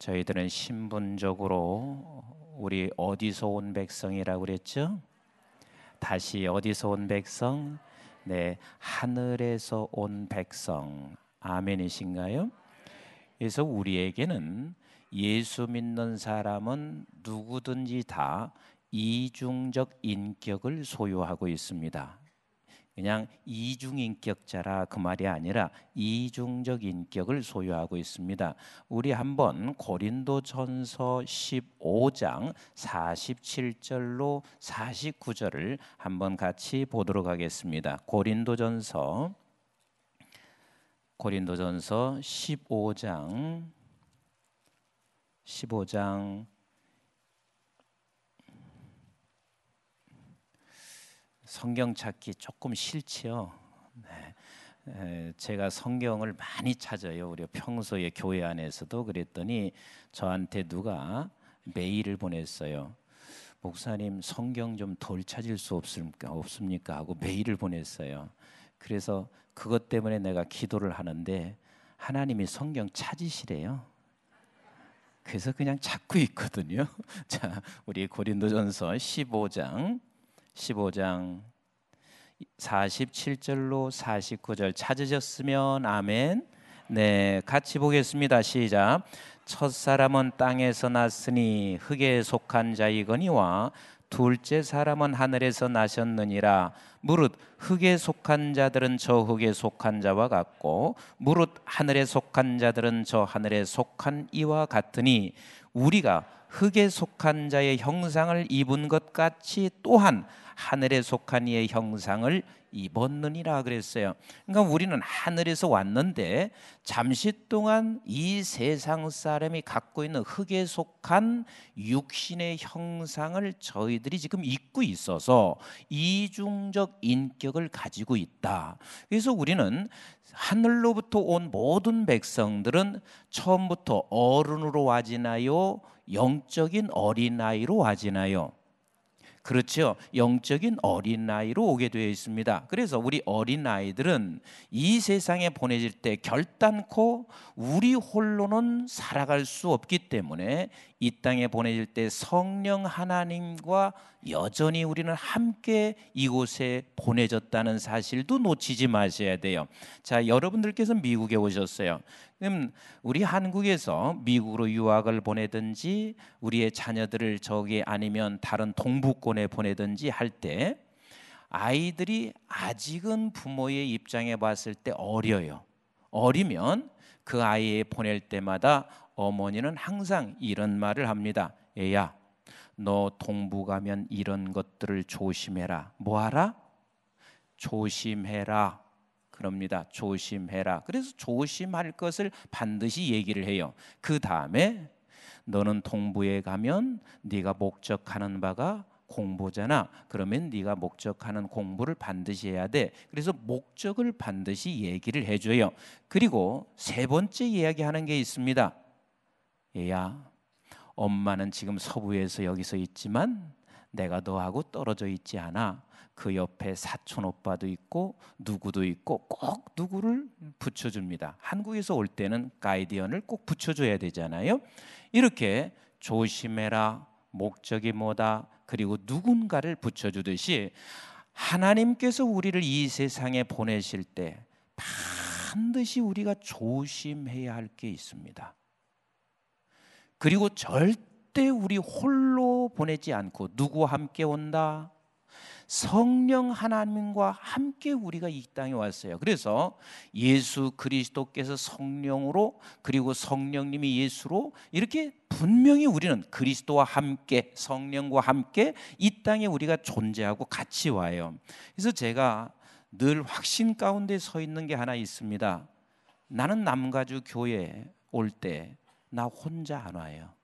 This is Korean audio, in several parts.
저희들은 신분적으로 우리 어디서 온 백성이라고 그랬죠? 다시 어디서 온 백성? 네, 하늘에서 온 백성. 아멘이신가요? 그래서 우리에게는 예수 믿는 사람은 누구든지 다 이중적 인격을 소유하고 있습니다. 그냥 이중인격자라 그 말이 아니라 이중적 인격을 소유하고 있습니다. 우리 한번 고린도전서 15장 47절로 49절을 한번 같이 보도록 하겠습니다. 고린도전서 고린도전서 15장 15장 성경 찾기 조금 싫지요. 네. 제가 성경을 많이 찾아요. 우리 평소에 교회 안에서도 그랬더니 저한테 누가 메일을 보냈어요. 목사님 성경 좀 덜 찾을 수 없습니까? 없습니까? 하고 메일을 보냈어요. 그래서 그것 때문에 내가 기도를 하는데 하나님이 성경 찾으시래요. 그래서 그냥 찾고 있거든요. 자, 우리 고린도전서 15장 15장 47절로 49절 찾으셨으면 아멘. 네, 같이 보겠습니다. 시작. 첫 사람은 땅에서 났으니 흙에 속한 자이거니와 둘째 사람은 하늘에서 나셨느니라. 무릇 흙에 속한 자들은 저 흙에 속한 자와 같고 무릇 하늘에 속한 자들은 저 하늘에 속한 이와 같으니 우리가 흙에 속한 자의 형상을 입은 것 같이 또한 하늘에 속한 이의 형상을 입었느니라 그랬어요. 그러니까 우리는 하늘에서 왔는데 잠시 동안 이 세상 사람이 갖고 있는 흙에 속한 육신의 형상을 저희들이 지금 입고 있어서 이중적 인격을 가지고 있다. 그래서 우리는 하늘로부터 온 모든 백성들은 처음부터 어른으로 와지나요? 영적인 어린아이로 와지나요? 그렇죠. 영적인 어린 나이로 오게 되어 있습니다. 그래서 우리 어린 아이들은 이 세상에 보내질 때 결단코 우리 홀로는 살아갈 수 없기 때문에 이 땅에 보내질 때 성령 하나님과 여전히 우리는 함께 이곳에 보내졌다는 사실도 놓치지 마셔야 돼요. 자, 여러분들께서 미국에 오셨어요. 그럼 우리 한국에서 미국으로 유학을 보내든지 우리의 자녀들을 저기 아니면 다른 동부권에 보내든지 할 때 아이들이 아직은 부모의 입장에 봤을 때 어려요. 어리면 그 아이에 보낼 때마다 어머니는 항상 이런 말을 합니다. 얘야, 너 동부 가면 이런 것들을 조심해라. 뭐하라? 조심해라. 그럽니다. 조심해라. 그래서 조심할 것을 반드시 얘기를 해요. 그 다음에 너는 동부에 가면 네가 목적하는 바가 공부잖아. 그러면 네가 목적하는 공부를 반드시 해야 돼. 그래서 목적을 반드시 얘기를 해줘요. 그리고 세 번째 이야기하는 게 있습니다. 얘야, 엄마는 지금 서부에서 여기서 있지만 내가 너하고 떨어져 있지 않아. 그 옆에 사촌 오빠도 있고 누구도 있고 꼭 누구를 붙여줍니다. 한국에서 올 때는 가이디언을 꼭 붙여줘야 되잖아요. 이렇게 조심해라 목적이 뭐다 그리고 누군가를 붙여주듯이 하나님께서 우리를 이 세상에 보내실 때 반드시 우리가 조심해야 할 게 있습니다. 그리고 절대 우리 홀로 보내지 않고 누구와 함께 온다? 성령 하나님과 함께 우리가 이 땅에 왔어요. 그래서 예수 그리스도께서 성령으로 그리고 성령님이 예수로 이렇게 분명히 우리는 그리스도와 함께 성령과 함께 이 땅에 우리가 존재하고 같이 와요. 그래서 제가 늘 확신 가운데 서 있는 게 하나 있습니다. 나는 남가주 교회 올 때 나 혼자 안 와요.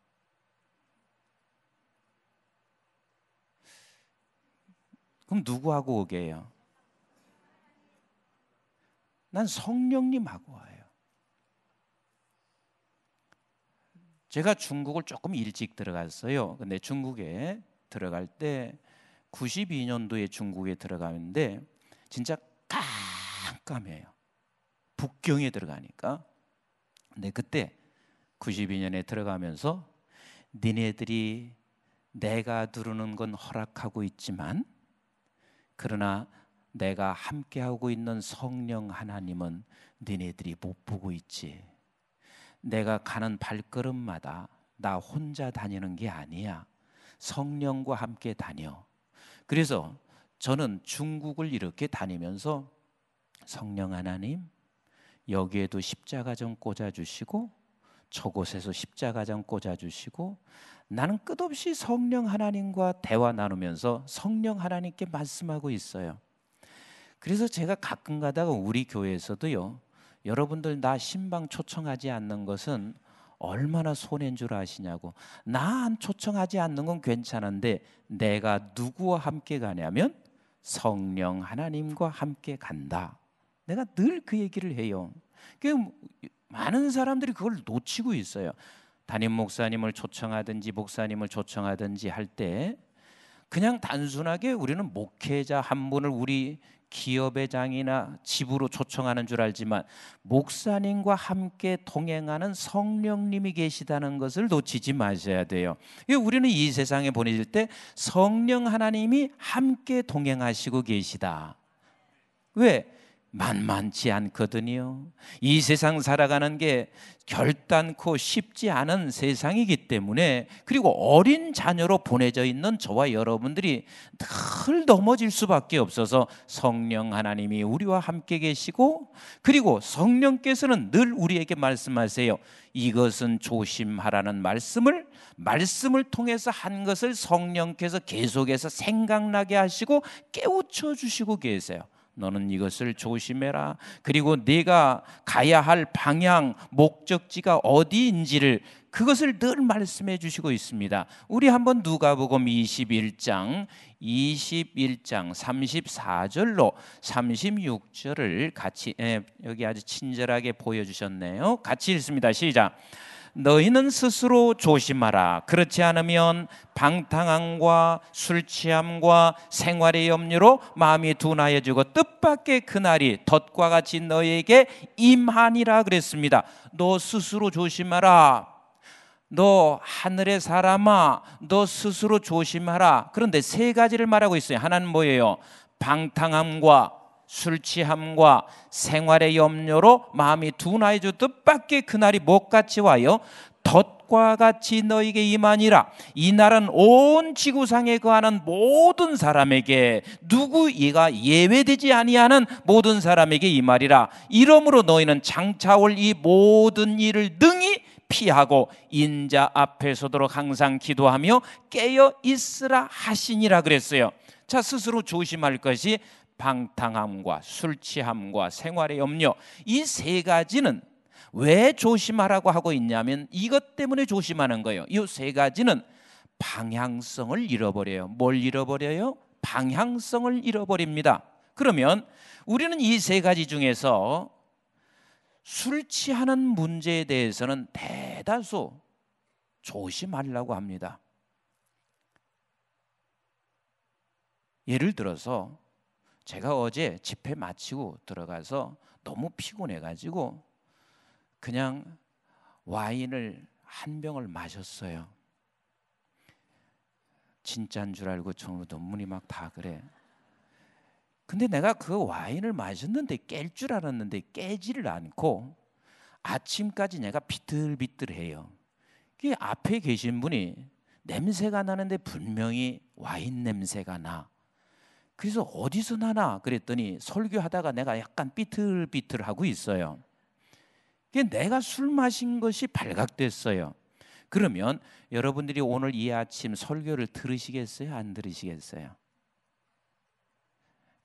그럼 누구하고 오게 해요? 난 성령님하고 와요. 제가 중국을 조금 일찍 들어갔어요. 근데 중국에 들어갈 때 92년도에 중국에 들어가는데 진짜 깜깜해요. 북경에 들어가니까. 근데 그때 92년에 들어가면서 니네들이 내가 누르는 건 허락하고 있지만 그러나 내가 함께하고 있는 성령 하나님은 니네들이 못 보고 있지. 내가 가는 발걸음마다 나 혼자 다니는 게 아니야. 성령과 함께 다녀. 그래서 저는 중국을 이렇게 다니면서 성령 하나님 여기에도 십자가 좀 꽂아 주시고 저곳에서 십자가 좀 꽂아 주시고 나는 끝없이 성령 하나님과 대화 나누면서 성령 하나님께 말씀하고 있어요. 그래서 제가 가끔 가다가 우리 교회에서도요. 여러분들 나 신방 초청하지 않는 것은 얼마나 손해인 줄 아시냐고. 나 안 초청하지 않는 건 괜찮은데 내가 누구와 함께 가냐면 성령 하나님과 함께 간다. 내가 늘 그 얘기를 해요. 그 많은 사람들이 그걸 놓치고 있어요. 담임 목사님을 초청하든지 목사님을 초청하든지 할 때 그냥 단순하게 우리는 목회자 한 분을 우리 기업회장이나 집으로 초청하는 줄 알지만 목사님과 함께 동행하는 성령님이 계시다는 것을 놓치지 마셔야 돼요. 우리는 이 세상에 보내질 때 성령 하나님이 함께 동행하시고 계시다. 왜? 만만치 않거든요. 이 세상 살아가는 게 결단코 쉽지 않은 세상이기 때문에 그리고 어린 자녀로 보내져 있는 저와 여러분들이 늘 넘어질 수밖에 없어서 성령 하나님이 우리와 함께 계시고 그리고 성령께서는 늘 우리에게 말씀하세요. 이것은 조심하라는 말씀을 말씀을 통해서 한 것을 성령께서 계속해서 생각나게 하시고 깨우쳐 주시고 계세요. 너는 이것을 조심해라. 그리고 네가 가야 할 방향, 목적지가 어디인지를 그것을 늘 말씀해 주시고 있습니다. 우리 한번 누가복음 21장 21장 34절로 36절을 같이 예, 여기 아주 친절하게 보여 주셨네요. 같이 읽습니다. 시작. 너희는 스스로 조심하라. 그렇지 않으면 방탕함과 술 취함과 생활의 염려로 마음이 둔하여지고 뜻밖의 그날이 덫과 같이 너희에게 임하니라 그랬습니다. 너 스스로 조심하라. 너 하늘의 사람아, 너 스스로 조심하라. 그런데 세 가지를 말하고 있어요. 하나는 뭐예요? 방탕함과 술 취함과 생활의 염려로 마음이 둔하여져 뜻밖의 그날이 못같이 와요. 덫과 같이 너에게 임하니라. 이 날은 온 지구상에 거하는 모든 사람에게 누구이가 예외되지 아니하는 모든 사람에게 임하리라. 이러므로 너희는 장차올 이 모든 일을 능히 피하고 인자 앞에 서도록 항상 기도하며 깨어 있으라 하시니라 그랬어요. 자, 스스로 조심할 것이 방탕함과 술 취함과 생활의 염려 이 세 가지는 왜 조심하라고 하고 있냐면 이것 때문에 조심하는 거예요. 이 세 가지는 방향성을 잃어버려요. 뭘 잃어버려요? 방향성을 잃어버립니다. 그러면 우리는 이 세 가지 중에서 술 취하는 문제에 대해서는 대다수 조심하려고 합니다. 예를 들어서 제가 어제 집회 마치고 들어가서 너무 피곤해 가지고 그냥 와인을 한 병을 마셨어요. 진짜인 줄 알고 정말 눈물이 막 다 그래. 근데 내가 그 와인을 마셨는데 깰 줄 알았는데 깨지를 않고 아침까지 내가 비틀비틀해요. 그 앞에 계신 분이 냄새가 나는데 분명히 와인 냄새가 나. 그래서 어디서 나나 그랬더니 설교하다가 내가 약간 삐틀삐틀하고 있어요. 내가 술 마신 것이 발각됐어요. 그러면 여러분들이 오늘 이 아침 설교를 들으시겠어요? 안 들으시겠어요?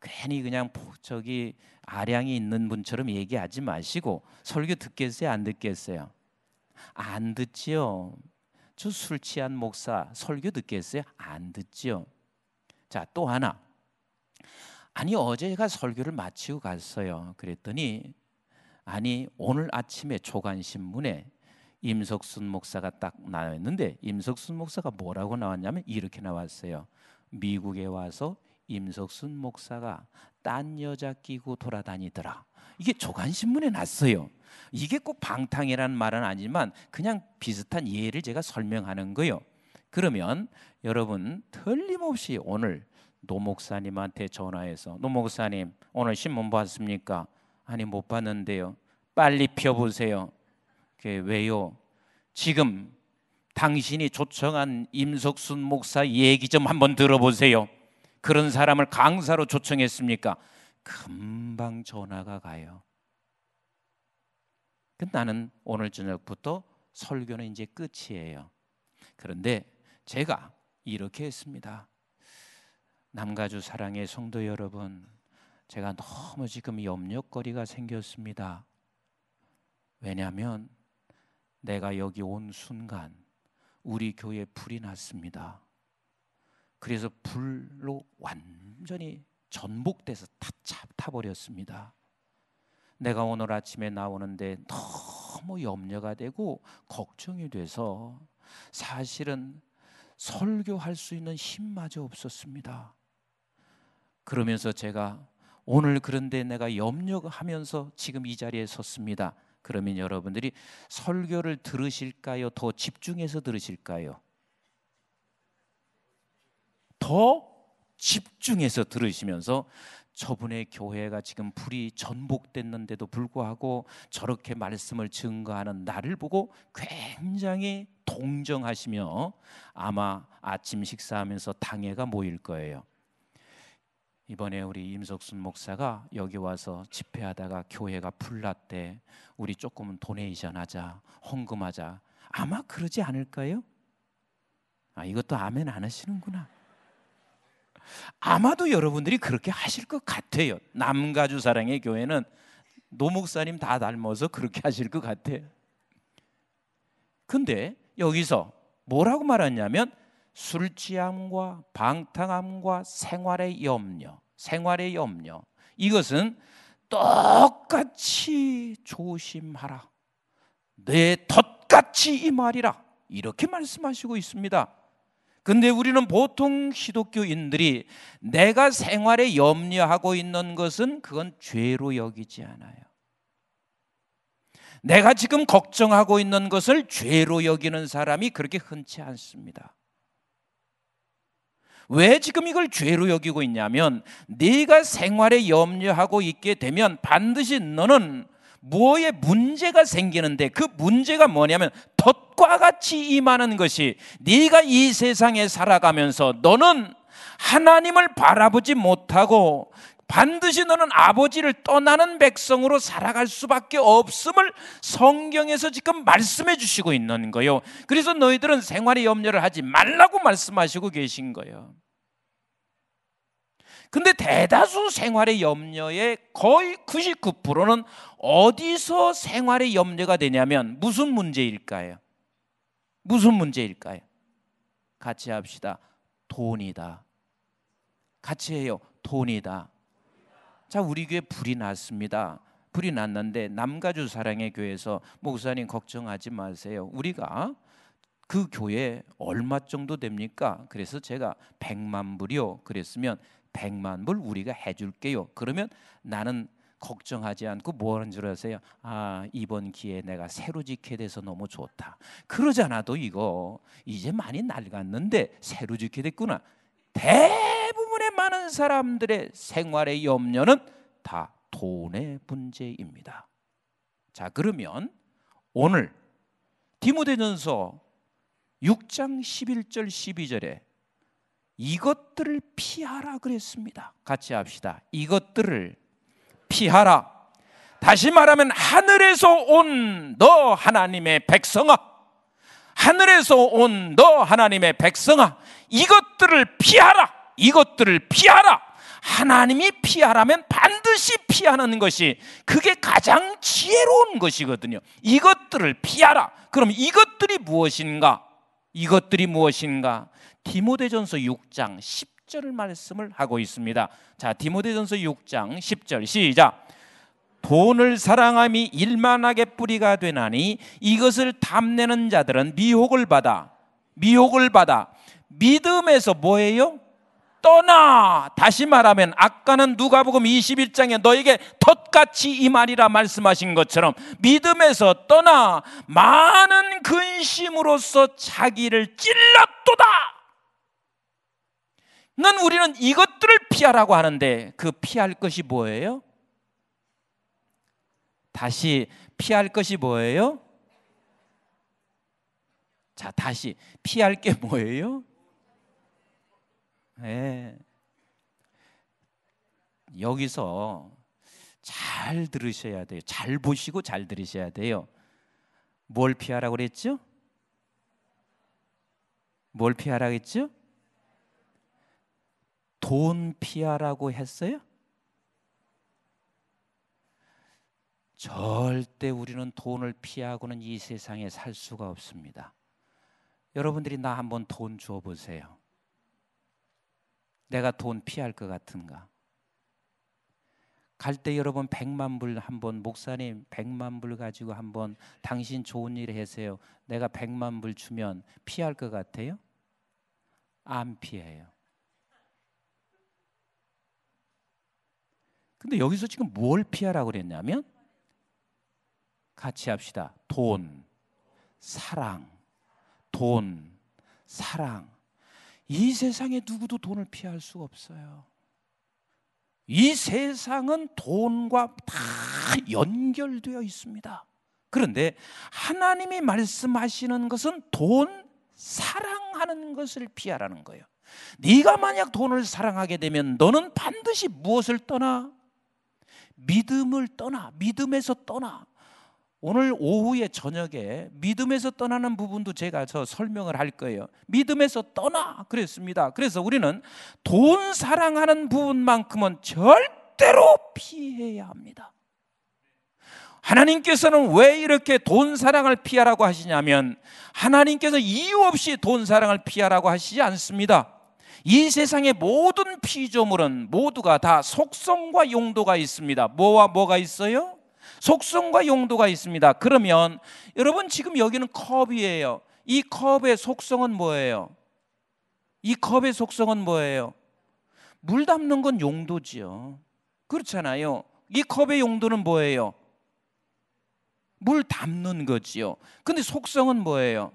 괜히 그냥 저기 아량이 있는 분처럼 얘기하지 마시고 설교 듣겠어요? 안 듣겠어요? 안 듣지요. 저 술 취한 목사 설교 듣겠어요? 안 듣지요. 자, 또 하나. 아니 어제가 설교를 마치고 갔어요. 그랬더니 아니 오늘 아침에 조간 신문에 임석순 목사가 딱 나왔는데 임석순 목사가 뭐라고 나왔냐면 이렇게 나왔어요. 미국에 와서 임석순 목사가 딴 여자 끼고 돌아다니더라. 이게 조간신문에 났어요. 이게 꼭 방탕이라는 말은 아니지만 그냥 비슷한 예를 제가 설명하는 거요. 그러면 여러분 틀림없이 오늘 노 목사님한테 전화해서 노 목사님 오늘 신문 봤습니까? 아니 못 봤는데요. 빨리 펴보세요. 왜요? 지금 당신이 초청한 임석순 목사 얘기 좀 한번 들어보세요. 그런 사람을 강사로 초청했습니까? 금방 전화가 가요. 그 나는 오늘 저녁부터 설교는 이제 끝이에요. 그런데 제가 이렇게 했습니다. 남가주 사랑의 성도 여러분, 제가 너무 지금 염려거리가 생겼습니다. 왜냐하면 내가 여기 온 순간 우리 교회 불이 났습니다. 그래서 불로 완전히 전복돼서 타버렸습니다. 내가 오늘 아침에 나오는데 너무 염려가 되고 걱정이 돼서 사실은 설교할 수 있는 힘마저 없었습니다. 그러면서 제가 오늘 그런데 내가 염려하면서 지금 이 자리에 섰습니다. 그러면 여러분들이 설교를 들으실까요? 더 집중해서 들으실까요? 더 집중해서 들으시면서 저분의 교회가 지금 불이 전복됐는데도 불구하고 저렇게 말씀을 증거하는 나를 보고 굉장히 동정하시며 아마 아침 식사하면서 당회가 모일 거예요. 이번에 우리 임석순 목사가 여기 와서 집회하다가 교회가 불났대. 우리 조금은 도네이션 하자. 헌금하자. 아마 그러지 않을까요? 아, 이것도 아멘 안 하시는구나. 아마도 여러분들이 그렇게 하실 것 같아요. 남가주 사랑의 교회는 노목사님 다 닮아서 그렇게 하실 것 같아요. 근데 여기서 뭐라고 말하냐면 술 취함과 방탕함과 생활의 염려, 생활의 염려. 이것은 똑같이 조심하라. 내 덫같이 이 말이라. 이렇게 말씀하시고 있습니다. 근데 우리는 보통 기독교인들이 내가 생활에 염려하고 있는 것은 그건 죄로 여기지 않아요. 내가 지금 걱정하고 있는 것을 죄로 여기는 사람이 그렇게 흔치 않습니다. 왜 지금 이걸 죄로 여기고 있냐면 네가 생활에 염려하고 있게 되면 반드시 너는 무엇에 문제가 생기는데 그 문제가 뭐냐면 덫과 같이 임하는 것이 네가 이 세상에 살아가면서 너는 하나님을 바라보지 못하고 반드시 너는 아버지를 떠나는 백성으로 살아갈 수밖에 없음을 성경에서 지금 말씀해 주시고 있는 거예요. 그래서 너희들은 생활의 염려를 하지 말라고 말씀하시고 계신 거예요. 근데 대다수 생활의 염려의 거의 99%는 어디서 생활의 염려가 되냐면 무슨 문제일까요? 무슨 문제일까요? 같이 합시다. 돈이다. 같이 해요. 돈이다. 자, 우리 교회 불이 났습니다. 불이 났는데 남가주 사랑의 교회에서 목사님 걱정하지 마세요. 우리가 그 교회 얼마 정도 됩니까? 그래서 제가 100만 불이요. 그랬으면 100만 불 우리가 해줄게요. 그러면 나는 걱정하지 않고 뭐 하는 줄 아세요? 아, 이번 기회에 내가 새로 짓게 돼서 너무 좋다. 그러지 않아도 이거 이제 많이 낡았는데 새로 짓게 됐구나. 대부 분의 많은 사람들의 생활의 염려는 다 돈의 문제입니다. 자, 그러면 오늘 디모데전서 6장 11절 12절에 이것들을 피하라 그랬습니다. 같이 합시다. 이것들을 피하라. 다시 말하면 하늘에서 온 너 하나님의 백성아 하늘에서 온 너 하나님의 백성아 이것들을 피하라. 이것들을 피하라. 하나님이 피하라면 반드시 피하는 것이 그게 가장 지혜로운 것이거든요. 이것들을 피하라. 그럼 이것들이 무엇인가? 이것들이 무엇인가? 디모데전서 6장 10절 말씀을 하고 있습니다. 자, 디모데전서 6장 10절 시작. 돈을 사랑함이 일만하게 뿌리가 되나니 이것을 탐내는 자들은 미혹을 받아 미혹을 받아 믿음에서 뭐예요? 떠나 다시 말하면 아까는 누가복음 21장에 너에게 덫같이 이 말이라 말씀하신 것처럼 믿음에서 떠나 많은 근심으로서 자기를 찔렀도다. 는 우리는 이것들을 피하라고 하는데 그 피할 것이 뭐예요? 다시 피할 것이 뭐예요? 자, 다시 피할 게 뭐예요? 네. 여기서 잘 들으셔야 돼요. 잘 보시고 잘 들으셔야 돼요. 뭘 피하라고 그랬죠? 뭘 피하라고 했죠? 돈 피하라고 했어요? 절대 우리는 돈을 피하고는 이 세상에 살 수가 없습니다. 여러분들이 나 한번 돈줘 보세요. 내가 돈 피할 것 같은가? 갈 때 여러분 백만 불 한번 목사님 백만 불 가지고 한번 당신 좋은 일 해세요. 내가 백만 불 주면 피할 것 같아요? 안 피해요. 근데 여기서 지금 뭘 피하라고 그랬냐면 같이 합시다. 돈, 사랑, 돈, 사랑. 이 세상에 누구도 돈을 피할 수가 없어요. 이 세상은 돈과 다 연결되어 있습니다. 그런데 하나님이 말씀하시는 것은 돈 사랑하는 것을 피하라는 거예요. 네가 만약 돈을 사랑하게 되면 너는 반드시 무엇을 떠나? 믿음을 떠나, 믿음에서 떠나. 오늘 오후에 저녁에 믿음에서 떠나는 부분도 제가 저 설명을 할 거예요. 믿음에서 떠나 그랬습니다. 그래서 우리는 돈 사랑하는 부분만큼은 절대로 피해야 합니다. 하나님께서는 왜 이렇게 돈 사랑을 피하라고 하시냐면 하나님께서 이유 없이 돈 사랑을 피하라고 하시지 않습니다. 이 세상의 모든 피조물은 모두가 다 속성과 용도가 있습니다. 뭐와 뭐가 있어요? 속성과 용도가 있습니다. 그러면 여러분 지금 여기는 컵이에요. 이 컵의 속성은 뭐예요? 이 컵의 속성은 뭐예요? 물 담는 건 용도지요. 그렇잖아요. 이 컵의 용도는 뭐예요? 물 담는 거지요. 근데 속성은 뭐예요?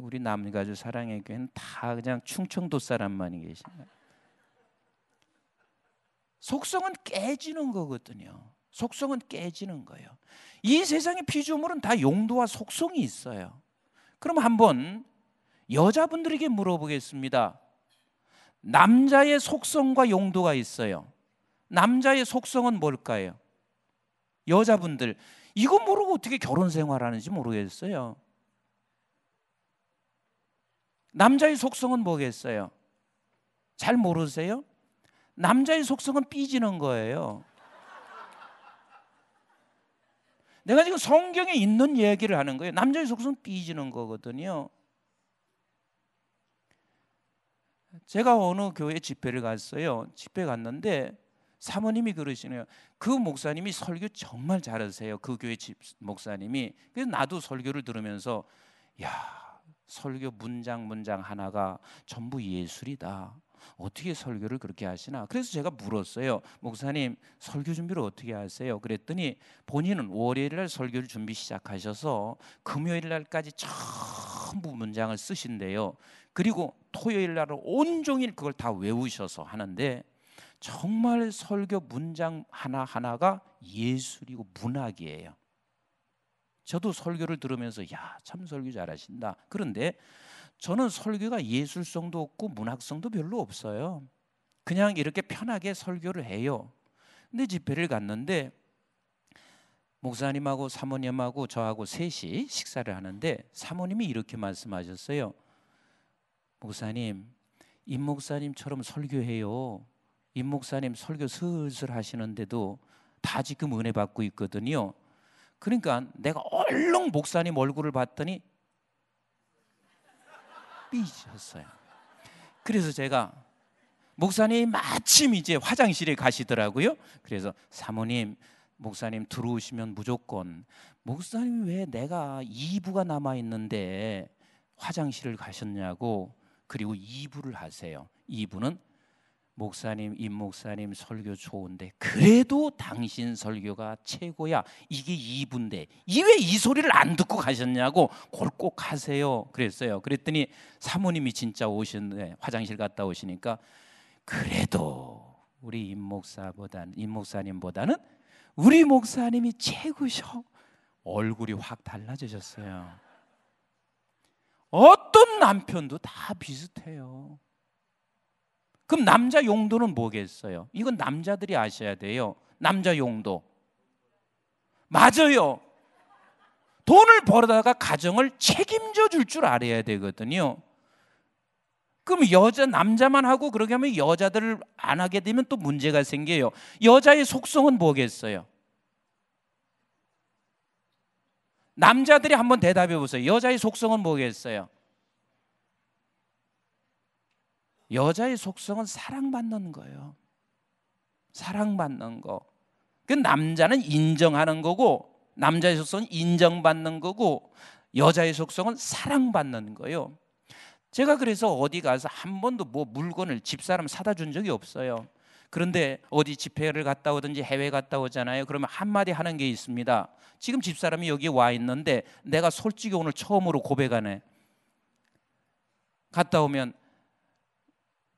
우리 남가주 사랑의 교회는 다 그냥 충청도 사람만이 계십니다. 속성은 깨지는 거거든요. 속성은 깨지는 거예요. 이 세상의 피조물은 다 용도와 속성이 있어요. 그럼 한번 여자분들에게 물어보겠습니다. 남자의 속성과 용도가 있어요. 남자의 속성은 뭘까요? 여자분들 이거 모르고 어떻게 결혼 생활하는지 모르겠어요. 남자의 속성은 뭐겠어요? 잘 모르세요? 남자의 속성은 삐지는 거예요. 내가 지금 성경에 있는 얘기를 하는 거예요. 남자의 속성은 삐지는 거거든요. 제가 어느 교회 집회를 갔어요. 집회 갔는데 사모님이 그러시네요. 그 목사님이 설교 정말 잘하세요. 그 교회 집 목사님이. 그래서 나도 설교를 들으면서 야 설교 문장 문장 하나가 전부 예술이다. 어떻게 설교를 그렇게 하시나? 그래서 제가 물었어요. 목사님, 설교 준비를 어떻게 하세요? 그랬더니 본인은 월요일 날 설교를 준비 시작하셔서 금요일 날까지 전부 문장을 쓰신대요. 그리고 토요일 날은 온종일 그걸 다 외우셔서 하는데 정말 설교 문장 하나하나가 예술이고 문학이에요. 저도 설교를 들으면서 야, 참 설교 잘하신다. 그런데 저는 설교가 예술성도 없고 문학성도 별로 없어요. 그냥 이렇게 편하게 설교를 해요. 근데 집회를 갔는데 목사님하고 사모님하고 저하고 셋이 식사를 하는데 사모님이 이렇게 말씀하셨어요. 목사님, 임 목사님처럼 설교해요. 임 목사님 설교 슬슬 하시는데도 다 지금 은혜 받고 있거든요. 그러니까 내가 얼른 목사님 얼굴을 봤더니 삐졌어요. 그래서 제가 목사님 마침 이제 화장실에 가시더라고요. 그래서 사모님 목사님 들어오시면 무조건 목사님 왜 내가 2부가 남아 있는데 화장실을 가셨냐고 그리고 2부를 하세요. 2부는 목사님, 임 목사님 설교 좋은데 그래도 당신 설교가 최고야. 이게 2부인데 이왜 이 소리를 안 듣고 가셨냐고 그걸 꼭 하세요. 그랬어요. 그랬더니 사모님이 진짜 오셨는데 화장실 갔다 오시니까 그래도 우리 임 목사보다는 임 목사님보다는 우리 목사님이 최고셔. 얼굴이 확 달라지셨어요. 어떤 남편도 다 비슷해요. 그럼 남자 용도는 뭐겠어요? 이건 남자들이 아셔야 돼요. 남자 용도. 맞아요. 돈을 벌어다가 가정을 책임져 줄 줄 알아야 되거든요. 그럼 여자 남자만 하고 그러게 하면 여자들을 안 하게 되면 또 문제가 생겨요. 여자의 속성은 뭐겠어요? 남자들이 한번 대답해 보세요. 여자의 속성은 뭐겠어요? 여자의 속성은 사랑받는 거예요. 사랑받는 거. 그 남자는 인정하는 거고 남자의 속성은 인정받는 거고 여자의 속성은 사랑받는 거예요. 제가 그래서 어디 가서 한 번도 뭐 물건을 집사람 사다 준 적이 없어요. 그런데 어디 집회를 갔다 오든지 해외 갔다 오잖아요. 그러면 한마디 하는 게 있습니다. 지금 집사람이 여기 와 있는데 내가 솔직히 오늘 처음으로 고백하네. 갔다 오면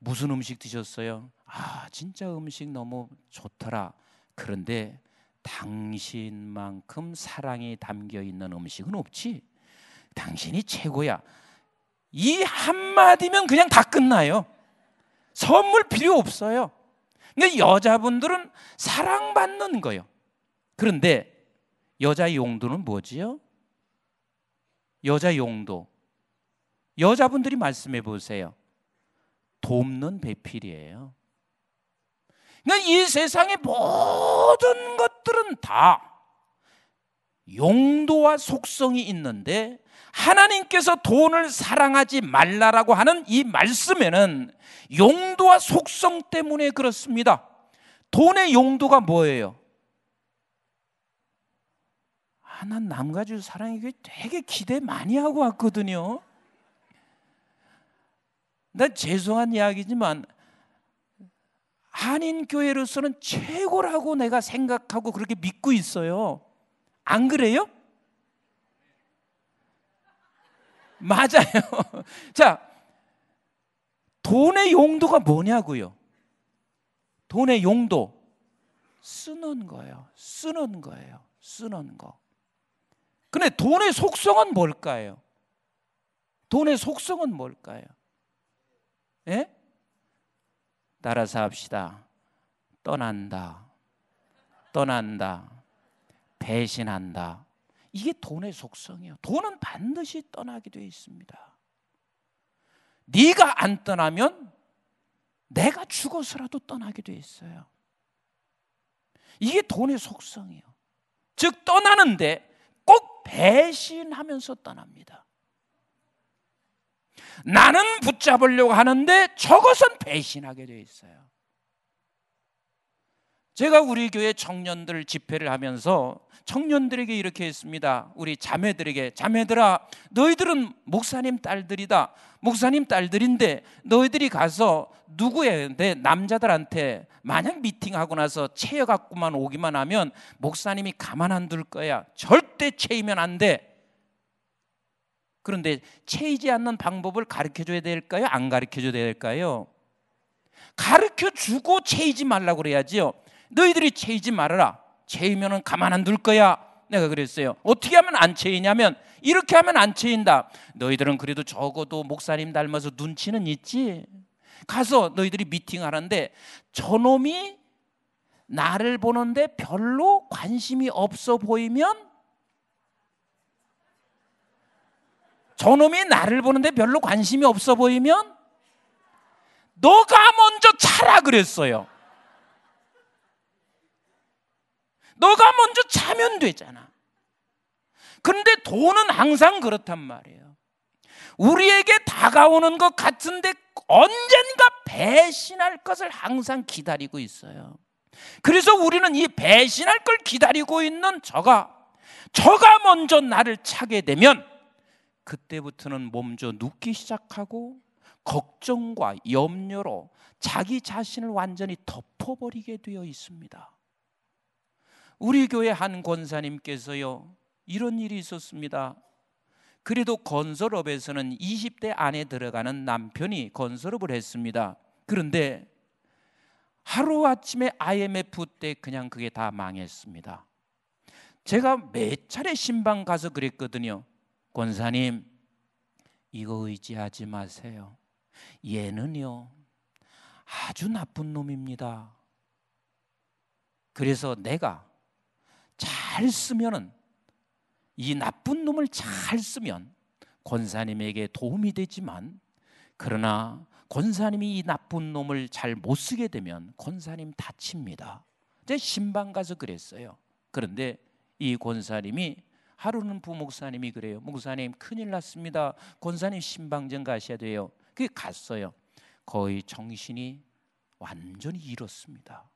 무슨 음식 드셨어요? 아, 진짜 음식 너무 좋더라. 그런데 당신만큼 사랑이 담겨 있는 음식은 없지. 당신이 최고야. 이 한마디면 그냥 다 끝나요. 선물 필요 없어요. 근데 여자분들은 사랑받는 거예요. 그런데 여자 용도는 뭐지요? 여자 용도. 여자분들이 말씀해 보세요. 돕는 배필이에요. 그러니까 이 세상의 모든 것들은 다 용도와 속성이 있는데 하나님께서 돈을 사랑하지 말라라고 하는 이 말씀에는 용도와 속성 때문에 그렇습니다. 돈의 용도가 뭐예요? 아, 난 남가주 사랑에게 되게 기대 많이 하고 왔거든요. 나 죄송한 이야기지만 한인 교회로서는 최고라고 내가 생각하고 그렇게 믿고 있어요. 안 그래요? 맞아요. 자, 돈의 용도가 뭐냐고요? 돈의 용도 쓰는 거예요. 쓰는 거예요. 쓰는 거. 근데 돈의 속성은 뭘까요? 돈의 속성은 뭘까요? 예? 따라서 합시다. 떠난다. 떠난다. 배신한다. 이게 돈의 속성이에요. 돈은 반드시 떠나게 되어 있습니다. 네가 안 떠나면 내가 죽어서라도 떠나게 되어 있어요. 이게 돈의 속성이에요. 즉 떠나는데 꼭 배신하면서 떠납니다. 나는 붙잡으려고 하는데 저것은 배신하게 되어 있어요. 제가 우리 교회 청년들 집회를 하면서 청년들에게 이렇게 했습니다. 우리 자매들에게 자매들아 너희들은 목사님 딸들이다. 목사님 딸들인데 너희들이 가서 누구한테 남자들한테 만약 미팅하고 나서 체여 갖고만 오기만 하면 목사님이 가만 안 둘 거야. 절대 체이면 안 돼. 그런데 채이지 않는 방법을 가르쳐 줘야 될까요? 안 가르쳐 줘야 될까요? 가르쳐 주고 채이지 말라고 그래야지요. 너희들이 채이지 말아라. 채이면은 가만 안 둘 거야. 내가 그랬어요. 어떻게 하면 안 채이냐면 이렇게 하면 안 채인다. 너희들은 그래도 적어도 목사님 닮아서 눈치는 있지. 가서 너희들이 미팅하는데 저놈이 나를 보는데 별로 관심이 없어 보이면 저놈이 나를 보는데 별로 관심이 없어 보이면 너가 먼저 차라 그랬어요. 너가 먼저 차면 되잖아. 그런데 돈은 항상 그렇단 말이에요. 우리에게 다가오는 것 같은데 언젠가 배신할 것을 항상 기다리고 있어요. 그래서 우리는 이 배신할 걸 기다리고 있는 저가, 저가 먼저 나를 차게 되면 그때부터는 몸져 눕기 시작하고 걱정과 염려로 자기 자신을 완전히 덮어버리게 되어 있습니다. 우리 교회 한 권사님께서요, 이런 일이 있었습니다. 그래도 건설업에서는 20대 안에 들어가는 남편이 건설업을 했습니다. 그런데 하루아침에 IMF 때 그냥 그게 다 망했습니다. 제가 몇 차례 신방 가서 그랬거든요. 권사님, 이거 의지하지 마세요. 얘는요, 아주 나쁜 놈입니다. 그래서 내가 잘 쓰면은 이 나쁜 놈을 잘 쓰면 권사님에게 도움이 되지만 그러나 권사님이 이 나쁜 놈을 잘 못 쓰게 되면 권사님 다칩니다. 제 신방 가서 그랬어요. 그런데 이 권사님이 하루는 부목사님이 그래요. 목사님 큰일 났습니다. 권사님 신방전 가셔야 돼요. 그게 갔어요. 거의 정신이 완전히 잃었습니다.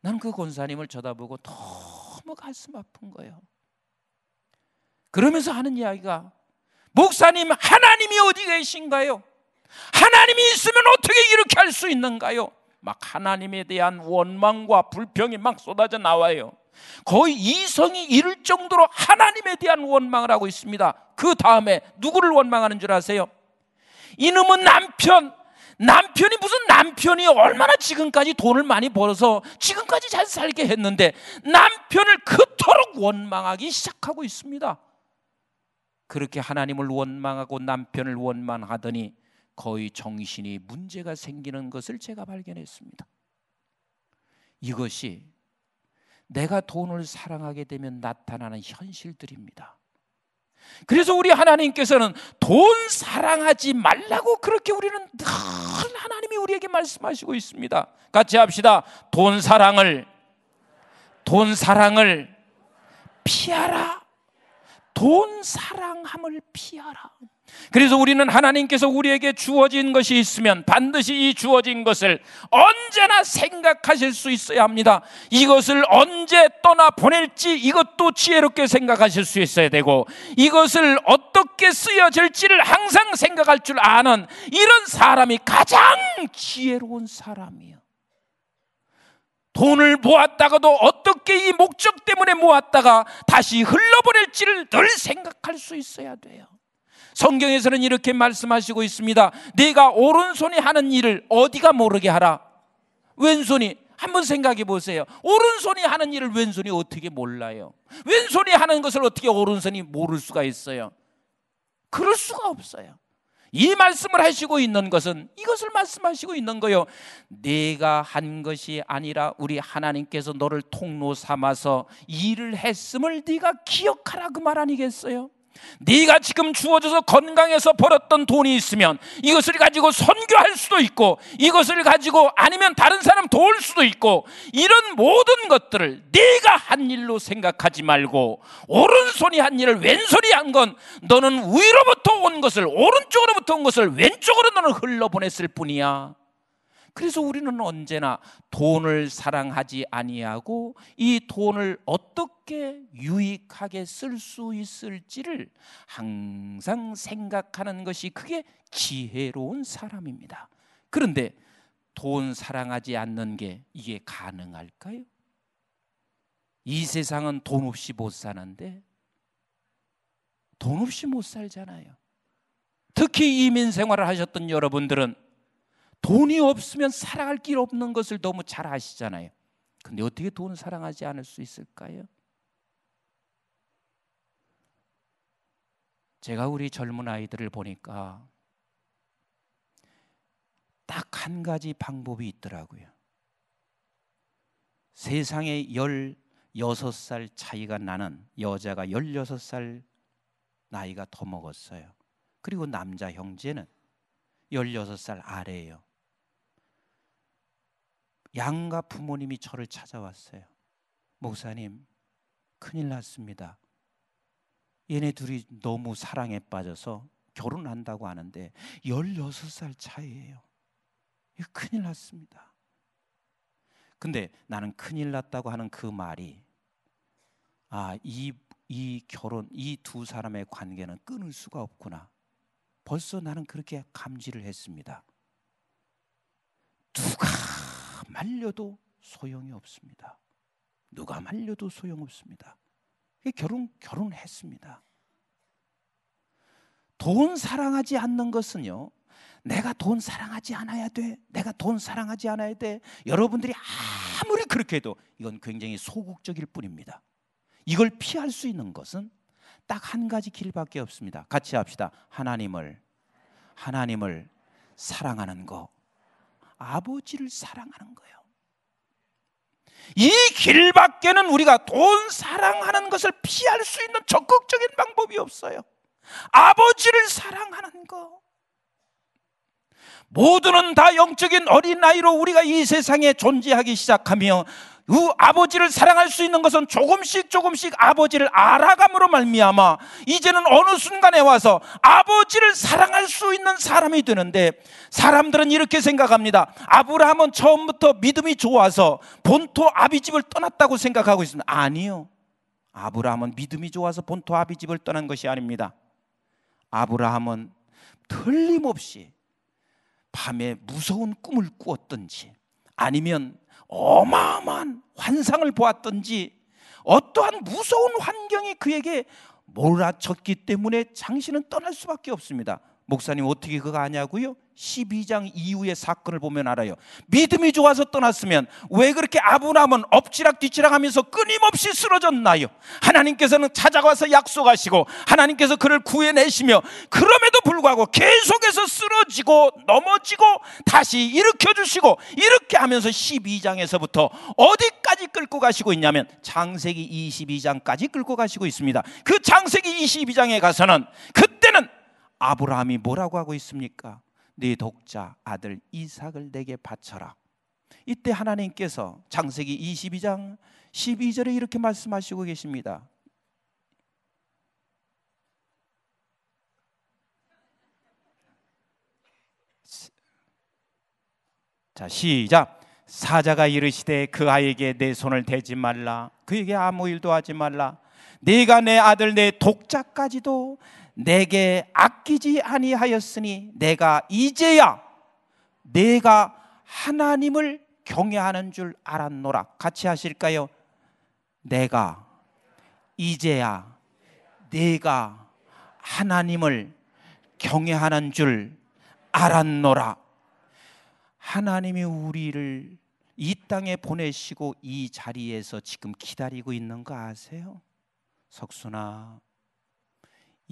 나는 그 권사님을 쳐다보고 너무 가슴 아픈 거예요. 그러면서 하는 이야기가 목사님 하나님이 어디 계신가요? 하나님이 있으면 어떻게 이렇게 할 수 있는가요? 막 하나님에 대한 원망과 불평이 막 쏟아져 나와요. 거의 이성이 이를 정도로 하나님에 대한 원망을 하고 있습니다. 그 다음에 누구를 원망하는 줄 아세요? 이놈은 남편, 남편이 무슨 남편이 얼마나 지금까지 돈을 많이 벌어서 지금까지 잘 살게 했는데 남편을 그토록 원망하기 시작하고 있습니다. 그렇게 하나님을 원망하고 남편을 원망하더니 거의 정신이 문제가 생기는 것을 제가 발견했습니다. 이것이 내가 돈을 사랑하게 되면 나타나는 현실들입니다. 그래서 우리 하나님께서는 돈 사랑하지 말라고 그렇게 우리는 늘 하나님이 우리에게 말씀하시고 있습니다. 같이 합시다. 돈 사랑을 돈 사랑을 피하라. 돈 사랑함을 피하라. 그래서 우리는 하나님께서 우리에게 주어진 것이 있으면 반드시 이 주어진 것을 언제나 생각하실 수 있어야 합니다. 이것을 언제 떠나 보낼지 이것도 지혜롭게 생각하실 수 있어야 되고 이것을 어떻게 쓰여질지를 항상 생각할 줄 아는 이런 사람이 가장 지혜로운 사람이에요. 돈을 모았다가도 어떻게 이 목적 때문에 모았다가 다시 흘러보낼지를 늘 생각할 수 있어야 돼요. 성경에서는 이렇게 말씀하시고 있습니다. 내가 오른손이 하는 일을 어디가 모르게 하라. 왼손이 한번 생각해 보세요. 오른손이 하는 일을 왼손이 어떻게 몰라요? 왼손이 하는 것을 어떻게 오른손이 모를 수가 있어요? 그럴 수가 없어요. 이 말씀을 하시고 있는 것은 이것을 말씀하시고 있는 거요. 내가 한 것이 아니라 우리 하나님께서 너를 통로 삼아서 일을 했음을 네가 기억하라 그 말 아니겠어요? 네가 지금 주어져서 건강해서 벌었던 돈이 있으면 이것을 가지고 선교할 수도 있고 이것을 가지고 아니면 다른 사람 도울 수도 있고 이런 모든 것들을 네가 한 일로 생각하지 말고 오른손이 한 일을 왼손이 한 건 너는 위로부터 온 것을 오른쪽으로부터 온 것을 왼쪽으로 너는 흘러보냈을 뿐이야. 그래서 우리는 언제나 돈을 사랑하지 아니하고 이 돈을 어떻게 유익하게 쓸 수 있을지를 항상 생각하는 것이 그게 지혜로운 사람입니다. 그런데 돈 사랑하지 않는 게 이게 가능할까요? 이 세상은 돈 없이 못 사는데 돈 없이 못 살잖아요. 특히 이민 생활을 하셨던 여러분들은 돈이 없으면 살아갈 길 없는 것을 너무 잘 아시잖아요. 근데 어떻게 돈 사랑하지 않을 수 있을까요? 제가 우리 젊은 아이들을 보니까 딱 한 가지 방법이 있더라고요. 세상에 16살 차이가 나는 여자가 16살 나이가 더 먹었어요. 그리고 남자 형제는 16살 아래예요. 양가 부모님이 저를 찾아왔어요. 목사님, 큰일 났습니다. 얘네 둘이 너무 사랑에 빠져서 결혼한다고 하는데 16살 차이예요. 큰일 났습니다. 근데 나는 큰일 났다고 하는 그 말이 아, 이 이 결혼, 이 두 사람의 관계는 끊을 수가 없구나. 벌써 나는 그렇게 감지를 했습니다. 누가 말려도 소용이 없습니다. 누가 말려도 소용없습니다. 결혼 결혼했습니다. 돈 사랑하지 않는 것은요. 내가 돈 사랑하지 않아야 돼. 내가 돈 사랑하지 않아야 돼. 여러분들이 아무리 그렇게 해도 이건 굉장히 소극적일 뿐입니다. 이걸 피할 수 있는 것은 딱 한 가지 길밖에 없습니다. 같이 합시다. 하나님을 하나님을 사랑하는 거. 아버지를 사랑하는 거예요. 이 길밖에는 우리가 돈 사랑하는 것을 피할 수 있는 적극적인 방법이 없어요. 아버지를 사랑하는 거. 모두는 다 영적인 어린아이로 우리가 이 세상에 존재하기 시작하며 그 아버지를 사랑할 수 있는 것은 조금씩 조금씩 아버지를 알아감으로 말미암아 이제는 어느 순간에 와서 아버지를 사랑할 수 있는 사람이 되는데 사람들은 이렇게 생각합니다. 아브라함은 처음부터 믿음이 좋아서 본토 아비집을 떠났다고 생각하고 있습니다. 아니요. 아브라함은 믿음이 좋아서 본토 아비집을 떠난 것이 아닙니다. 아브라함은 틀림없이 밤에 무서운 꿈을 꾸었던지 아니면 어마어마한 환상을 보았던지 어떠한 무서운 환경이 그에게 몰아쳤기 때문에 당신은 떠날 수밖에 없습니다. 목사님 어떻게 그거 아냐고요? 12장 이후의 사건을 보면 알아요. 믿음이 좋아서 떠났으면 왜 그렇게 아브라함은 엎치락 뒤치락 하면서 끊임없이 쓰러졌나요? 하나님께서는 찾아가서 약속하시고 하나님께서 그를 구해내시며 그럼에도 불구하고 계속해서 쓰러지고 넘어지고 다시 일으켜 주시고 이렇게 하면서 12장에서부터 어디까지 끌고 가시고 있냐면 장세기 22장까지 끌고 가시고 있습니다. 그 장세기 22장에 가서는 그때는 아브라함이 뭐라고 하고 있습니까? 네 독자 아들 이삭을 내게 바쳐라. 이때 하나님께서 장세기 22장 12절에 이렇게 말씀하시고 계십니다. 자, 시작. 사자가 이르시되 그 아이에게 내 손을 대지 말라. 그에게 아무 일도 하지 말라. 네가 내 아들 내 독자까지도 내게 아끼지 아니하였으니 내가 이제야 내가 하나님을 경외하는 줄 알았노라. 같이 하실까요? 내가 이제야 내가 하나님을 경외하는 줄 알았노라. 하나님이 우리를 이 땅에 보내시고 이 자리에서 지금 기다리고 있는 거 아세요? 석순아,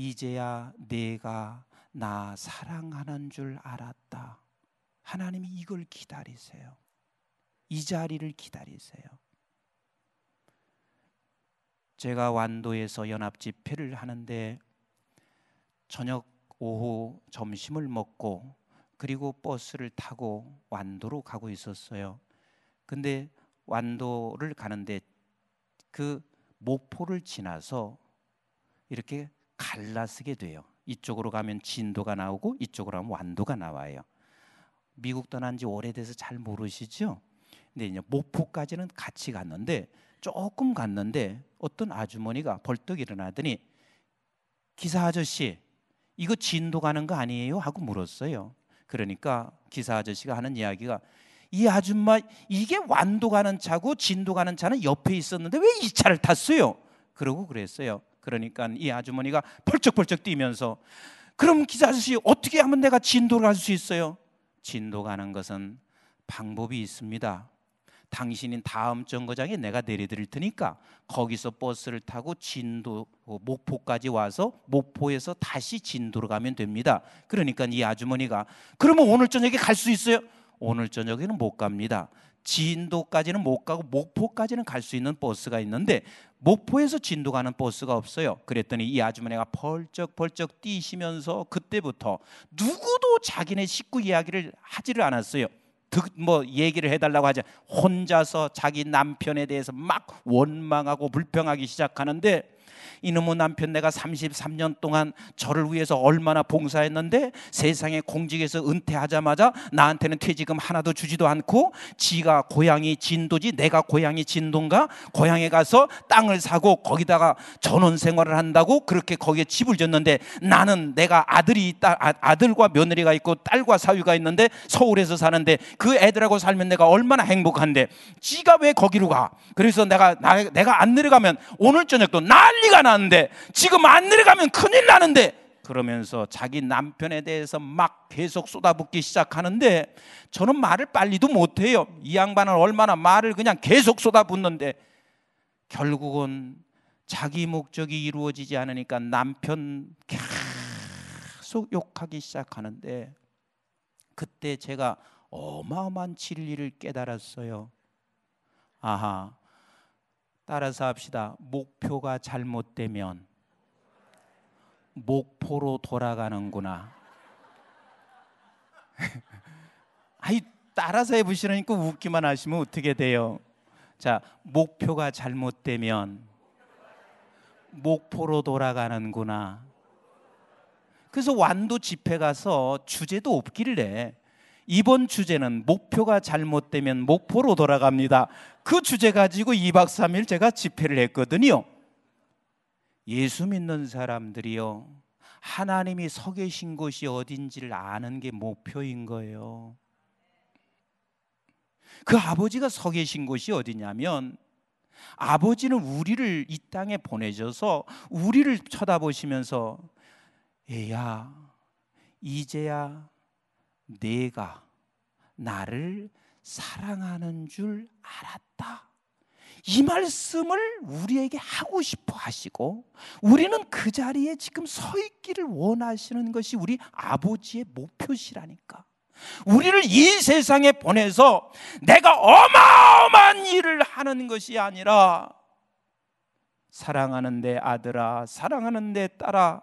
이제야 내가 나 사랑하는 줄 알았다. 하나님이 이걸 기다리세요. 이 자리를 기다리세요. 제가 완도에서 연합 집회를 하는데 저녁 오후 점심을 먹고 그리고 버스를 타고 완도로 가고 있었어요. 근데 완도를 가는데 그 목포를 지나서 이렇게 갈라서게 돼요. 이쪽으로 가면 진도가 나오고 이쪽으로 가면 완도가 나와요. 미국 떠난 지 오래돼서 잘 모르시죠? 근데 이제 목포까지는 같이 갔는데 조금 갔는데 어떤 아주머니가 벌떡 일어나더니 기사 아저씨 이거 진도 가는 거 아니에요? 하고 물었어요. 그러니까 기사 아저씨가 하는 이야기가 이 아줌마 이게 완도 가는 차고 진도 가는 차는 옆에 있었는데 왜 이 차를 탔어요? 그러고 그랬어요. 그러니까 이 아주머니가 펄쩍펄쩍 뛰면서 그럼 기사 아저씨 어떻게 하면 내가 진도를 갈수 있어요? 진도 가는 것은 방법이 있습니다. 당신인 다음 정거장에 내가 내려드릴 테니까 거기서 버스를 타고 진도 어, 목포까지 와서 목포에서 다시 진도로 가면 됩니다. 그러니까 이 아주머니가 그러면 오늘 저녁에 갈 수 있어요? 오늘 저녁에는 못 갑니다. 진도까지는 못 가고 목포까지는 갈 수 있는 버스가 있는데 목포에서 진도 가는 버스가 없어요. 그랬더니 이 아주머니가 벌쩍벌쩍 뛰시면서 그때부터 누구도 자기네 식구 이야기를 하지를 않았어요. 뭐 얘기를 해달라고 하자 혼자서 자기 남편에 대해서 막 원망하고 불평하기 시작하는데 이놈의 남편 내가 33년 동안 저를 위해서 얼마나 봉사했는데 세상에 공직에서 은퇴하자마자 나한테는 퇴직금 하나도 주지도 않고 지가 고향이 진도지 내가 고향이 진도인가? 고향에 가서 땅을 사고 거기다가 전원 생활을 한다고 그렇게 거기에 집을 졌는데 나는 내가 아들이 있다 아, 아들과 며느리가 있고 딸과 사위가 있는데 서울에서 사는데 그 애들하고 살면 내가 얼마나 행복한데? 지가 왜 거기로 가? 그래서 내가 나, 내가 안 내려가면 오늘 저녁도 난리가 나는데 지금 안 내려가면 큰일 나는데 그러면서 자기 남편에 대해서 막 계속 쏟아붓기 시작하는데 저는 말을 빨리도 못해요. 이 양반은 얼마나 말을 그냥 계속 쏟아붓는데 결국은 자기 목적이 이루어지지 않으니까 남편 계속 욕하기 시작하는데 그때 제가 어마어마한 진리를 깨달았어요. 아하, 따라서 합시다. 목표가 잘못되면 목포로 돌아가는구나. 아이 따라서 해보시라니까 웃기만 하시면 어떻게 돼요? 자, 목표가 잘못되면 목포로 돌아가는구나. 그래서 완도 집회 가서 주제도 없길래 이번 주제는 목표가 잘못되면 목포로 돌아갑니다. 그 주제 가지고 2박 3일 제가 집회를 했거든요. 예수 믿는 사람들이요. 하나님이 서 계신 곳이 어딘지를 아는 게 목표인 거예요. 그 아버지가 서 계신 곳이 어디냐면 아버지는 우리를 이 땅에 보내셔서 우리를 쳐다보시면서 얘야 이제야 내가 나를 사랑하는 줄 알았다. 이 말씀을 우리에게 하고 싶어 하시고 우리는 그 자리에 지금 서 있기를 원하시는 것이 우리 아버지의 목표시라니까. 우리를 이 세상에 보내서 내가 어마어마한 일을 하는 것이 아니라 사랑하는 내 아들아, 사랑하는 내 딸아,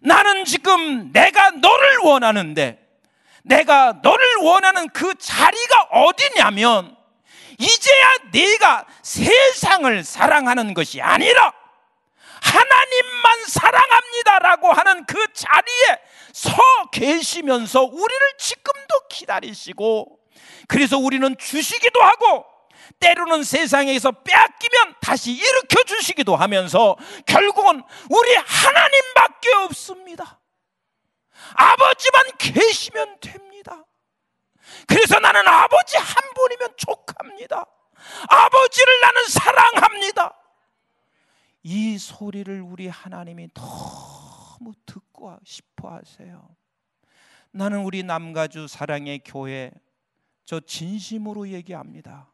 나는 지금 내가 너를 원하는데 내가 너를 원하는 그 자리가 어디냐면 이제야 내가 세상을 사랑하는 것이 아니라 하나님만 사랑합니다라고 하는 그 자리에 서 계시면서 우리를 지금도 기다리시고 그래서 우리는 주시기도 하고 때로는 세상에서 빼앗기면 다시 일으켜 주시기도 하면서 결국은 우리 하나님밖에 없습니다. 아버지만 계시면 됩니다. 그래서 나는 아버지 한 분이면 족합니다. 아버지를 나는 사랑합니다. 이 소리를 우리 하나님이 너무 듣고 싶어 하세요. 나는 우리 남가주 사랑의 교회 저 진심으로 얘기합니다.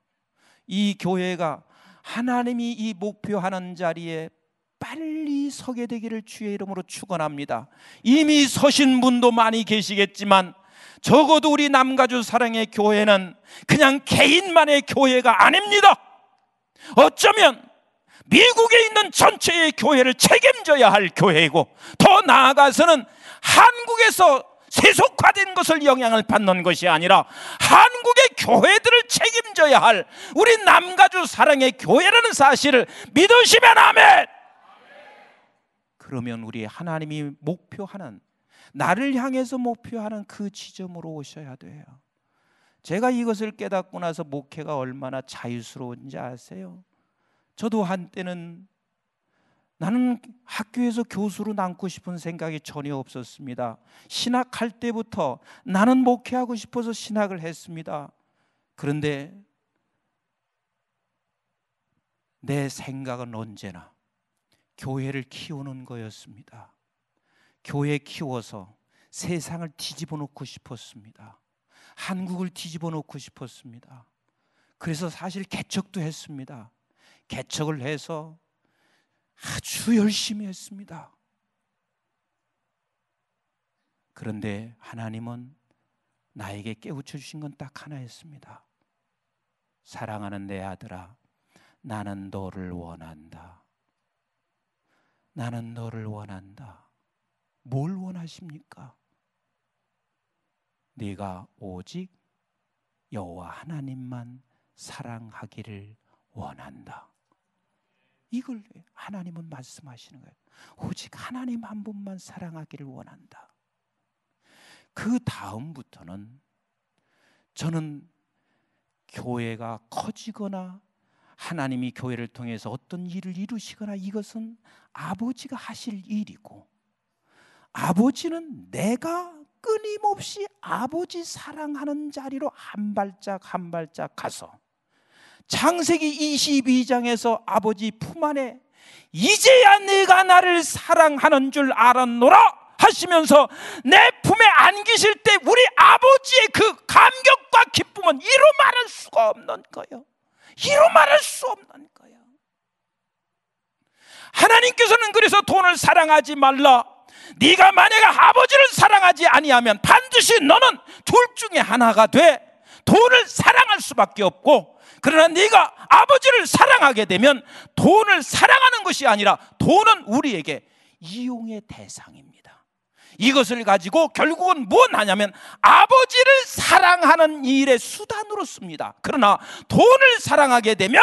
이 교회가 하나님이 이 목표하는 자리에 빨리 서게 되기를 주의 이름으로 축원합니다. 이미 서신 분도 많이 계시겠지만 적어도 우리 남가주 사랑의 교회는 그냥 개인만의 교회가 아닙니다. 어쩌면 미국에 있는 전체의 교회를 책임져야 할 교회이고 더 나아가서는 한국에서 세속화된 것을 영향을 받는 것이 아니라 한국의 교회들을 책임져야 할 우리 남가주 사랑의 교회라는 사실을 믿으시면 아멘. 그러면 우리 하나님이 목표하는 나를 향해서 목표하는 그 지점으로 오셔야 돼요. 제가 이것을 깨닫고 나서 목회가 얼마나 자유스러운지 아세요? 저도 한때는 나는 학교에서 교수로 남고 싶은 생각이 전혀 없었습니다. 신학할 때부터 나는 목회하고 싶어서 신학을 했습니다. 그런데 내 생각은 언제나 교회를 키우는 거였습니다. 교회 키워서 세상을 뒤집어 놓고 싶었습니다. 한국을 뒤집어 놓고 싶었습니다. 그래서 사실 개척도 했습니다. 개척을 해서 아주 열심히 했습니다. 그런데 하나님은 나에게 깨우쳐 주신 건 딱 하나였습니다. 사랑하는 내 아들아, 나는 너를 원한다. 나는 너를 원한다. 뭘 원하십니까? 네가 오직 여호와 하나님만 사랑하기를 원한다. 이걸 하나님은 말씀하시는 거예요. 오직 하나님 한 분만 사랑하기를 원한다. 그 다음부터는 저는 교회가 커지거나 하나님이 교회를 통해서 어떤 일을 이루시거나 이것은 아버지가 하실 일이고 아버지는 내가 끊임없이 아버지 사랑하는 자리로 한 발짝 한 발짝 가서 창세기 22장에서 아버지 품 안에 이제야 내가 나를 사랑하는 줄 알았노라 하시면서 내 품에 안기실 때 우리 아버지의 그 감격과 기쁨은 이루 말할 수가 없는 거예요. 이루 말할 수 없는 거예요. 하나님께서는 그래서 돈을 사랑하지 말라. 네가 만약에 아버지를 사랑하지 아니하면 반드시 너는 둘 중에 하나가 돼. 돈을 사랑할 수밖에 없고 그러나 네가 아버지를 사랑하게 되면 돈을 사랑하는 것이 아니라 돈은 우리에게 이용의 대상입니다. 이것을 가지고 결국은 무엇 하냐면 아버지를 사랑하는 일의 수단으로 씁니다. 그러나 돈을 사랑하게 되면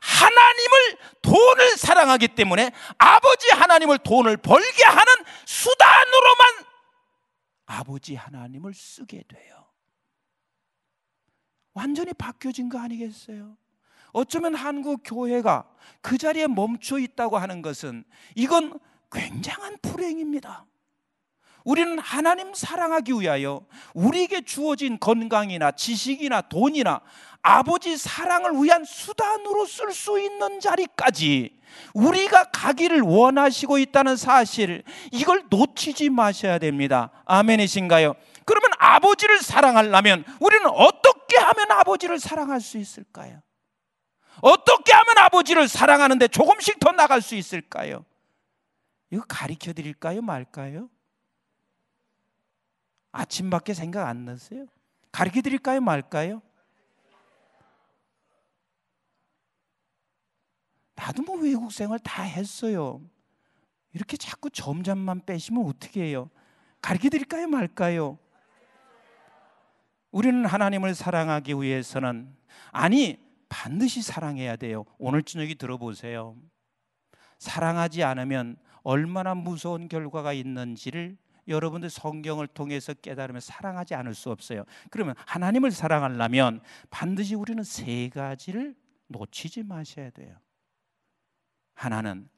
하나님을 돈을 사랑하기 때문에 아버지 하나님을 돈을 벌게 하는 수단으로만 아버지 하나님을 쓰게 돼요. 완전히 바뀌어진 거 아니겠어요? 어쩌면 한국 교회가 그 자리에 멈춰 있다고 하는 것은 이건 굉장한 불행입니다. 우리는 하나님 사랑하기 위하여 우리에게 주어진 건강이나 지식이나 돈이나 아버지 사랑을 위한 수단으로 쓸 수 있는 자리까지 우리가 가기를 원하시고 있다는 사실 이걸 놓치지 마셔야 됩니다. 아멘이신가요? 그러면 아버지를 사랑하려면 우리는 어떻게 하면 아버지를 사랑할 수 있을까요? 어떻게 하면 아버지를 사랑하는데 조금씩 더 나갈 수 있을까요? 이거 가르쳐 드릴까요? 말까요? 아침밖에 생각 안 났어요? 가르쳐 드릴까요? 말까요? 나도 뭐 외국 생활 다 했어요. 이렇게 자꾸 점잠만 빼시면 어떻게 해요? 가르쳐 드릴까요? 말까요? 우리는 하나님을 사랑하기 위해서는 아니 반드시 사랑해야 돼요. 오늘 저녁에 들어보세요. 사랑하지 않으면 얼마나 무서운 결과가 있는지를 여러분들 성경을 통해서 깨달으면 사랑하지 않을 수 없어요. 그러면 하나님을 사랑하려면 반드시 우리는 세 가지를 놓치지 마셔야 돼요. 하나는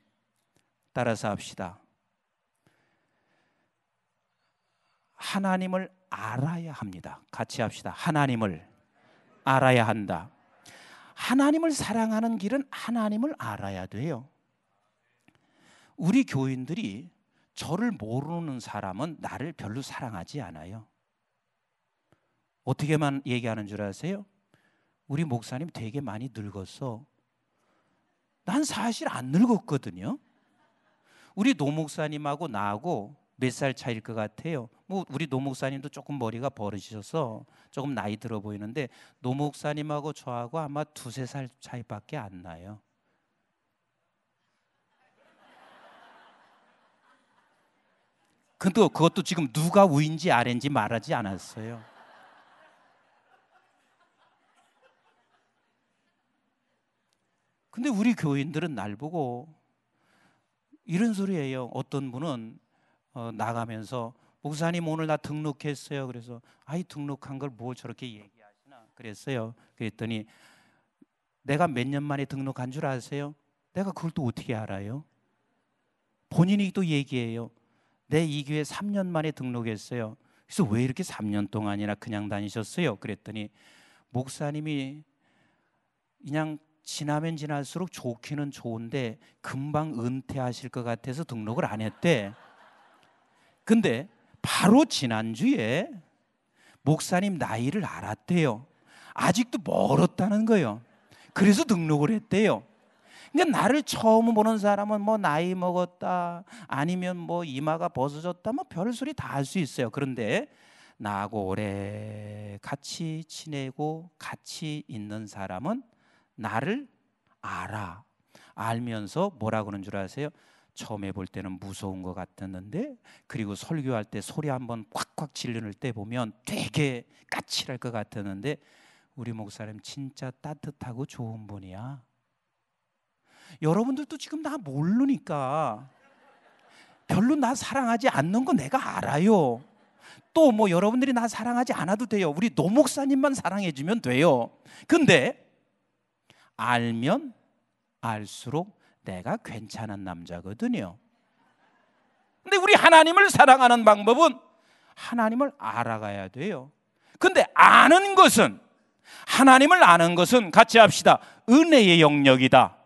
따라서 합시다. 하나님을 알아야 합니다. 같이 합시다. 하나님을 알아야 한다. 하나님을 사랑하는 길은 하나님을 알아야 돼요. 우리 교인들이 저를 모르는 사람은 나를 별로 사랑하지 않아요. 어떻게만 얘기하는 줄 아세요? 우리 목사님 되게 많이 늙었어. 난 사실 안 늙었거든요. 우리 노 목사님하고 나하고 몇 살 차일 것 같아요. 뭐 우리 노 목사님도 조금 머리가 벗어지셔서 조금 나이 들어 보이는데 노 목사님하고 저하고 아마 두세 살 차이밖에 안 나요. 근데 그것도 지금 누가 우인지 아래인지 말하지 않았어요. 근데 우리 교인들은 날 보고 이런 소리예요. 어떤 분은 어, 나가면서 목사님 오늘 나 등록했어요. 그래서 아이 등록한 걸뭘 저렇게 얘기하시나 그랬어요. 그랬더니 내가 몇 년 만에 등록한 줄 아세요? 내가 그걸 또 어떻게 알아요? 본인이 또 얘기해요. 내 이 교회 3년 만에 등록했어요. 그래서 왜 이렇게 3년 동안이나 그냥 다니셨어요? 그랬더니 목사님이 그냥 지나면 지날수록 좋기는 좋은데 금방 은퇴하실 것 같아서 등록을 안 했대. 근데 바로 지난주에 목사님 나이를 알았대요. 아직도 멀었다는 거예요. 그래서 등록을 했대요. 그러니까 나를 처음 보는 사람은 뭐 나이 먹었다 아니면 뭐 이마가 벗어졌다 뭐 별소리 다 할 수 있어요. 그런데 나하고 오래 같이 지내고 같이 있는 사람은 나를 알아. 알면서 뭐라 그러는 줄 아세요? 처음에 볼 때는 무서운 것 같았는데 그리고 설교할 때 소리 한번 콱콱 질르는 때 보면 되게 까칠할 것 같았는데 우리 목사님 진짜 따뜻하고 좋은 분이야. 여러분들도 지금 나 모르니까 별로 나 사랑하지 않는 거 내가 알아요. 또 뭐 여러분들이 나 사랑하지 않아도 돼요. 우리 노 목사님만 사랑해 주면 돼요. 근데 알면 알수록 내가 괜찮은 남자거든요. 근데 우리 하나님을 사랑하는 방법은 하나님을 알아가야 돼요. 근데 아는 것은 하나님을 아는 것은 같이 합시다. 은혜의 영역이다.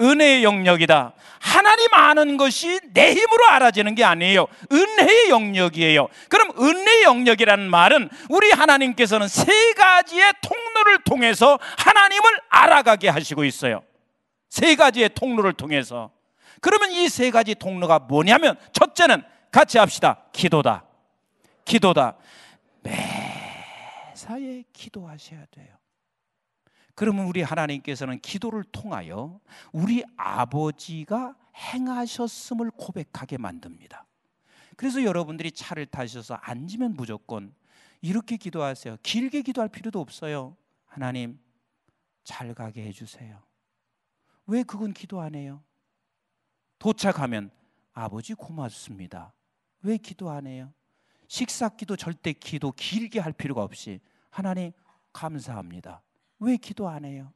은혜의 영역이다. 하나님 아는 것이 내 힘으로 알아지는 게 아니에요. 은혜의 영역이에요. 그럼 은혜의 영역이라는 말은 우리 하나님께서는 세 가지의 통로를 통해서 하나님을 알아가게 하시고 있어요. 세 가지의 통로를 통해서. 그러면 이 세 가지 통로가 뭐냐면 첫째는 같이 합시다. 기도다. 기도다. 매사에 기도하셔야 돼요. 그러면 우리 하나님께서는 기도를 통하여 우리 아버지가 행하셨음을 고백하게 만듭니다. 그래서 여러분들이 차를 타셔서 앉으면 무조건 이렇게 기도하세요. 길게 기도할 필요도 없어요. 하나님, 잘 가게 해주세요. 왜 그건 기도 안 해요? 도착하면 아버지 고맙습니다. 왜 기도 안 해요? 식사 기도 절대 기도 길게 할 필요가 없이 하나님 감사합니다. 왜 기도 안 해요?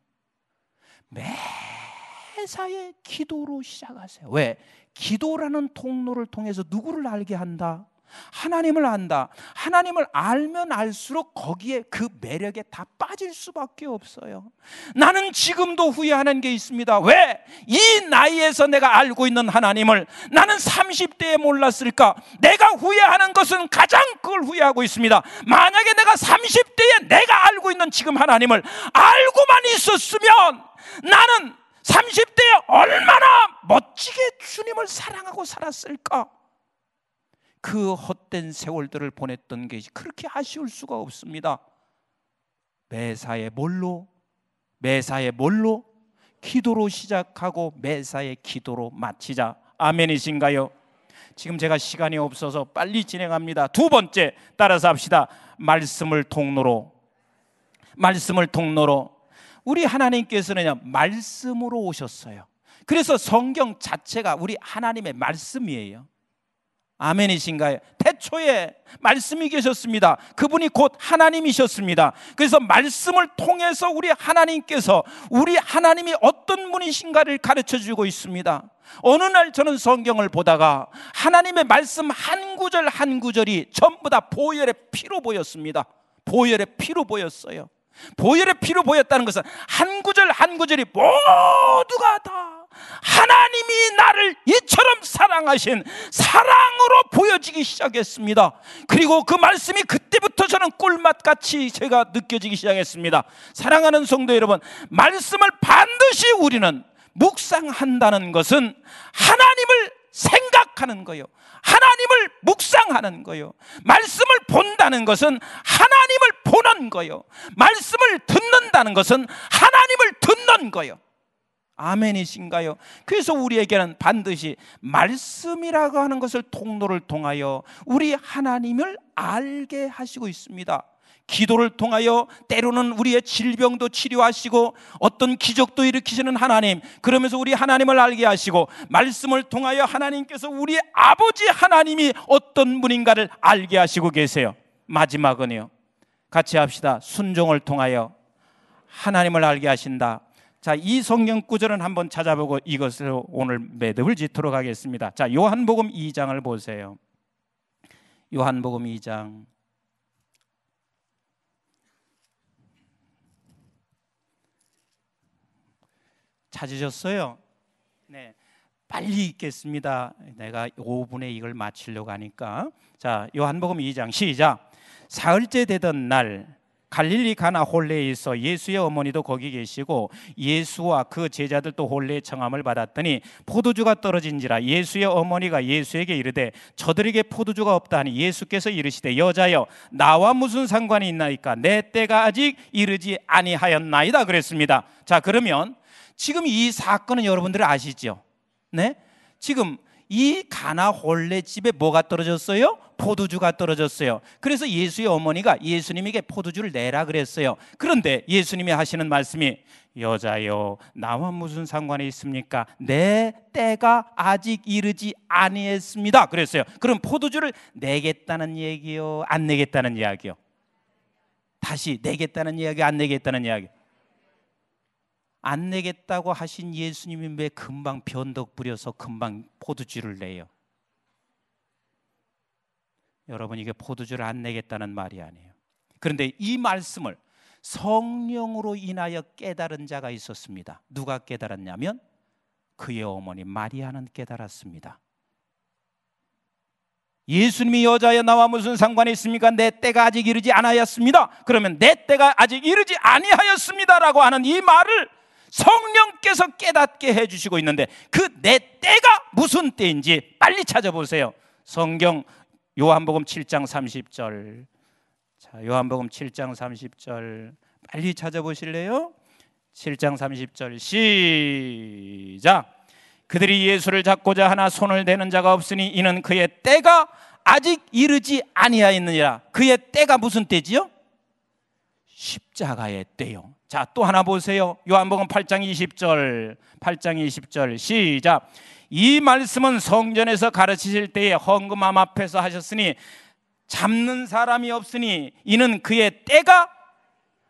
매사에 기도로 시작하세요. 왜? 기도라는 통로를 통해서 누구를 알게 한다? 하나님을 안다. 하나님을 알면 알수록 거기에 그 매력에 다 빠질 수밖에 없어요. 나는 지금도 후회하는 게 있습니다. 왜? 이 나이에서 내가 알고 있는 하나님을 나는 30대에 몰랐을까? 내가 후회하는 것은 가장 그걸 후회하고 있습니다. 만약에 내가 30대에 내가 알고 있는 지금 하나님을 알고만 있었으면 나는 30대에 얼마나 멋지게 주님을 사랑하고 살았을까? 그 헛된 세월들을 보냈던 것이 그렇게 아쉬울 수가 없습니다. 매사에 뭘로? 매사에 뭘로? 기도로 시작하고 매사에 기도로 마치자. 아멘이신가요? 지금 제가 시간이 없어서 빨리 진행합니다. 두 번째 따라서 합시다. 말씀을 통로로. 말씀을 통로로. 우리 하나님께서는 말씀으로 오셨어요. 그래서 성경 자체가 우리 하나님의 말씀이에요. 아멘이신가요? 태초에 말씀이 계셨습니다. 그분이 곧 하나님이셨습니다. 그래서 말씀을 통해서 우리 하나님께서 우리 하나님이 어떤 분이신가를 가르쳐 주고 있습니다. 어느 날 저는 성경을 보다가 하나님의 말씀 한 구절 한 구절이 전부 다 보혈의 피로 보였습니다. 보혈의 피로 보였어요. 보혈의 피로 보였다는 것은 한 구절 한 구절이 모두가 다 하나님이 나를 이처럼 사랑하신 사랑으로 보여지기 시작했습니다. 그리고 그 말씀이 그때부터 저는 꿀맛같이 제가 느껴지기 시작했습니다. 사랑하는 성도 여러분, 말씀을 반드시 우리는 묵상한다는 것은 하나님을 생각하는 거요. 하나님을 묵상하는 거요. 말씀을 본다는 것은 하나님을 보는 거요. 말씀을 듣는다는 것은 하나님을 듣는 거요. 아멘이신가요? 그래서 우리에게는 반드시 말씀이라고 하는 것을 통로를 통하여 우리 하나님을 알게 하시고 있습니다. 기도를 통하여 때로는 우리의 질병도 치료하시고 어떤 기적도 일으키시는 하나님, 그러면서 우리 하나님을 알게 하시고 말씀을 통하여 하나님께서 우리 아버지 하나님이 어떤 분인가를 알게 하시고 계세요. 마지막은요. 같이 합시다. 순종을 통하여 하나님을 알게 하신다. 자, 이 성경 구절은 한번 찾아보고 이것을 오늘 매듭을 짓도록 하겠습니다. 자, 요한복음 2장을 보세요. 요한복음 2장 찾으셨어요? 네. 빨리 읽겠습니다. 내가 5분에 이걸 마치려고 하니까. 자, 요한복음 2장 시작. 사흘째 되던 날 갈릴리 가나 홀레에 있어 예수의 어머니도 거기 계시고 예수와 그 제자들도 홀레의 청함을 받았더니 포도주가 떨어진지라 예수의 어머니가 예수에게 이르되 저들에게 포도주가 없다니 예수께서 이르시되 여자여 나와 무슨 상관이 있나이까 내 때가 아직 이르지 아니하였나이다 그랬습니다. 자 그러면 지금 이 사건은 여러분들이 아시죠? 네? 지금 이 가나 홀레 집에 뭐가 떨어졌어요? 포도주가 떨어졌어요. 그래서 예수의 어머니가 예수님에게 포도주를 내라 그랬어요. 그런데 예수님이 하시는 말씀이 여자여 나와 무슨 상관이 있습니까? 내 때가 아직 이르지 아니했습니다. 그랬어요. 그럼 포도주를 내겠다는 얘기요, 안 내겠다는 이야기요. 다시 내겠다는 이야기, 안 내겠다는 이야기. 안 내겠다고 하신 예수님이 왜 금방 변덕 부려서 금방 포도주를 내요? 여러분 이게 포도주를 안 내겠다는 말이 아니에요. 그런데 이 말씀을 성령으로 인하여 깨달은 자가 있었습니다. 누가 깨달았냐면 그의 어머니 마리아는 깨달았습니다. 예수님이 여자여 나와 무슨 상관이 있습니까? 내 때가 아직 이르지 않았습니다. 그러면 내 때가 아직 이르지 아니하였습니다라고 하는 이 말을 성령께서 깨닫게 해주시고 있는데 그 내 때가 무슨 때인지 빨리 찾아보세요. 성경 요한복음 7장 30절. 자, 요한복음 7장 30절 빨리 찾아보실래요? 7장 30절 시작. 그들이 예수를 잡고자 하나 손을 대는 자가 없으니 이는 그의 때가 아직 이르지 아니하였느니라. 그의 때가 무슨 때지요? 십자가의 때요. 자, 또 하나 보세요. 요한복음 8장 20절. 8장 20절. 시작. 이 말씀은 성전에서 가르치실 때에 헌금함 앞에서 하셨으니 잡는 사람이 없으니 이는 그의 때가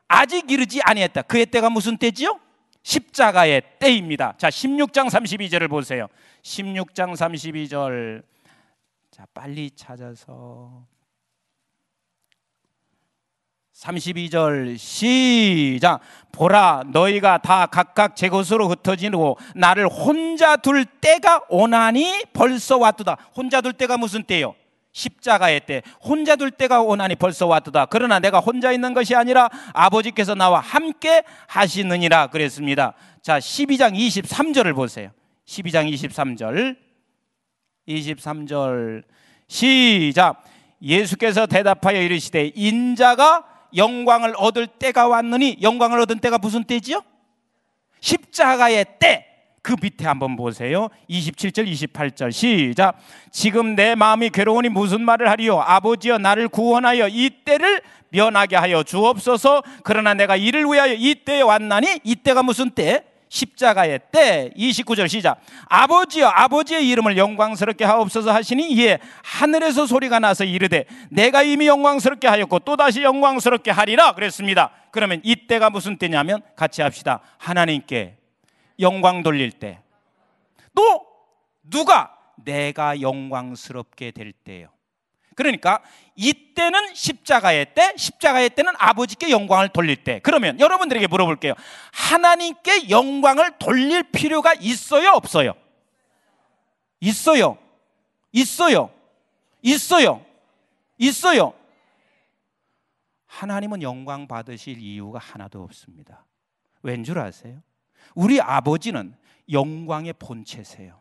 아직 이르지 아니했다. 그의 때가 무슨 때지요? 십자가의 때입니다. 자, 16장 32절을 보세요. 16장 32절. 자, 빨리 찾아서 32절 시작. 보라 너희가 다 각각 제 곳으로 흩어지고 나를 혼자 둘 때가 오나니 벌써 왔도다. 혼자 둘 때가 무슨 때요? 십자가의 때. 혼자 둘 때가 오나니 벌써 왔도다. 그러나 내가 혼자 있는 것이 아니라 아버지께서 나와 함께 하시느니라 그랬습니다. 자 12장 23절을 보세요. 12장 23절. 23절 시작. 예수께서 대답하여 이르시되 인자가 영광을 얻을 때가 왔느니 영광을 얻은 때가 무슨 때지요? 십자가의 때. 그 밑에 한번 보세요. 27절, 28절. 시작. 지금 내 마음이 괴로우니 무슨 말을 하리요? 아버지여 나를 구원하여 이 때를 면하게 하여 주옵소서. 그러나 내가 이를 위하여 이 때에 왔나니 이 때가 무슨 때? 십자가의 때 29절 시작. 아버지여 아버지의 이름을 영광스럽게 하옵소서 하시니 이에 하늘에서 소리가 나서 이르되 내가 이미 영광스럽게 하였고 또다시 영광스럽게 하리라 그랬습니다. 그러면 이때가 무슨 때냐면 같이 합시다. 하나님께 영광 돌릴 때. 또 누가? 내가 영광스럽게 될 때요. 그러니까 이때는 십자가의 때, 십자가의 때는 아버지께 영광을 돌릴 때. 그러면 여러분들에게 물어볼게요. 하나님께 영광을 돌릴 필요가 있어요, 없어요? 있어요. 있어요. 있어요. 있어요. 하나님은 영광 받으실 이유가 하나도 없습니다. 왠 줄 아세요? 우리 아버지는 영광의 본체세요.